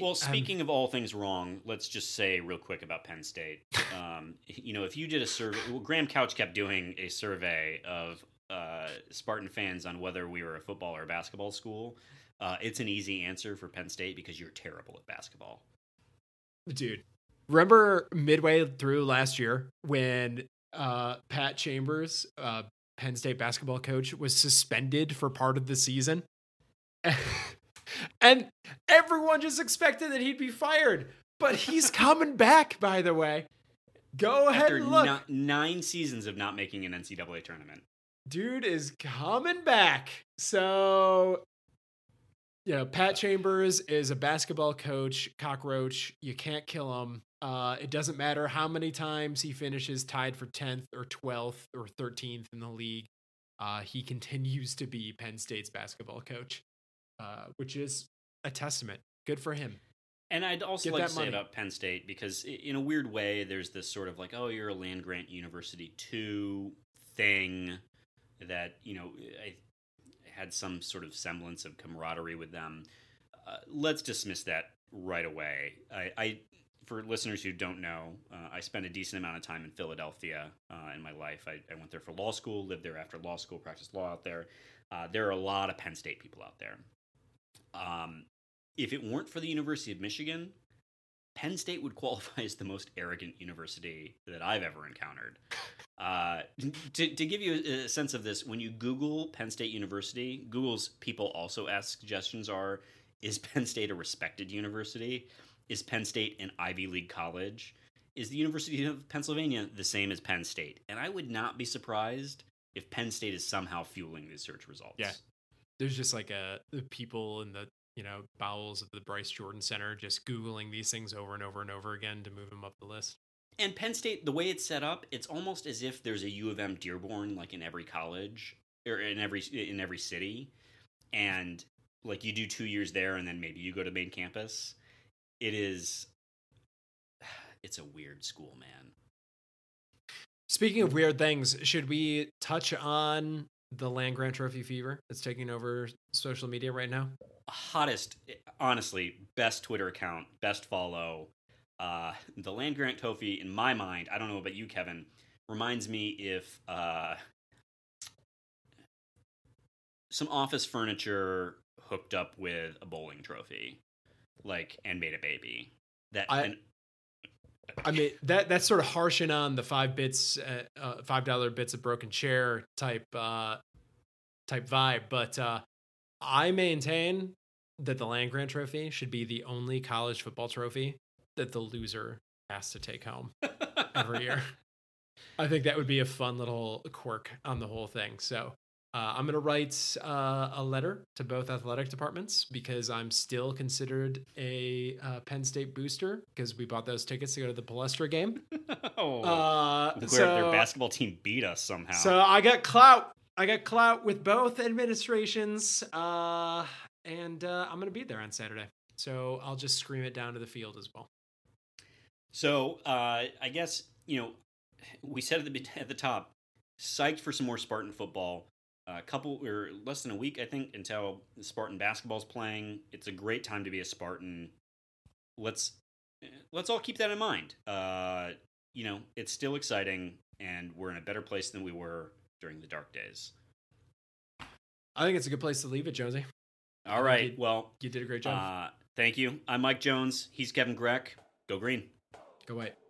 well, speaking I'm, of all things wrong, let's just say real quick about Penn State. [LAUGHS] Um, you know, if you did a survey, well, Graham Couch kept doing a survey of uh, Spartan fans on whether we were a football or a basketball school, uh, it's an easy answer for Penn State because you're terrible at basketball. Dude, remember midway through last year when uh, Pat Chambers, uh, Penn State basketball coach, was suspended for part of the season? [LAUGHS] and everyone just expected that he'd be fired. But he's [LAUGHS] coming back, by the way. Go ahead After and look. Nine seasons of not making an NCAA tournament dude is coming back. So, you know, Pat Chambers is a basketball coach, cockroach. You can't kill him. Uh, it doesn't matter how many times he finishes tied for 10th or 12th or 13th in the league. Uh, he continues to be Penn State's basketball coach, uh, which is a testament. Good for him. And I'd also Get like to money. say about Penn State because, in a weird way, there's this sort of like, oh, you're a land grant university too thing that you know I had some sort of semblance of camaraderie with them. Uh, let's dismiss that right away. I, I for listeners who don't know, uh, I spent a decent amount of time in Philadelphia uh, in my life. I, I, went there for law school, lived there after law school, practiced law out there. Uh, there are a lot of Penn State people out there. Um, if it weren't for the University of Michigan, Penn State would [LAUGHS] qualify as the most arrogant university that I've ever encountered. Uh, to, to give you a sense of this, when you Google Penn State University, Google's people also ask suggestions are Is [LAUGHS] Penn State a respected university? Is Penn State an Ivy League college? Is the University of Pennsylvania the same as Penn State? And I would not be surprised if Penn State is somehow fueling these search results. Yeah. There's just like a people in the you know bowels of the Bryce Jordan Center just googling these things over and over and over again to move them up the list. And Penn State, the way it's set up, it's almost as if there's a U of M Dearborn like in every college or in every in every city, and like you do two years there, and then maybe you go to main campus. It is, [SIGHS] it's a weird school, man. Speaking of weird things, should we touch on the Land Grant Trophy fever that's taking over social media right now? Hottest, honestly, best Twitter account, best follow. Uh, the Land Grant Trophy, in my mind, I don't know about you, Kevin, reminds me if uh, some office furniture hooked up with a bowling trophy, like, and made a baby. That I, and, I mean that that's sort of harshing on the five bits, uh, uh, five dollar bits of broken chair type uh, type vibe. But uh, I maintain that the land grant trophy should be the only college football trophy that the loser has to take home [LAUGHS] every year. I think that would be a fun little quirk on the whole thing. So uh, I'm going to write uh, a letter to both athletic departments because I'm still considered a uh, Penn State booster because we bought those tickets to go to the Palestra game. [LAUGHS] oh, uh, so, their basketball team beat us somehow. So I got clout. I got clout with both administrations, uh, and uh, I'm going to be there on Saturday. So I'll just scream it down to the field as well. So I guess you know we said at the [LAUGHS] at the top, psyched for some more Spartan football a couple or less than a week, I think, until Spartan basketball's playing. It's a great time to be a Spartan. Let's let's all keep that in mind. Uh, you know, it's still exciting, and we're in a better place than we were during the dark days. I think it's a good place to leave it, Josie. All right. You, well, you did a great job. Uh, thank you. I'm Mike Jones. He's Kevin Greck. Go green. Go white.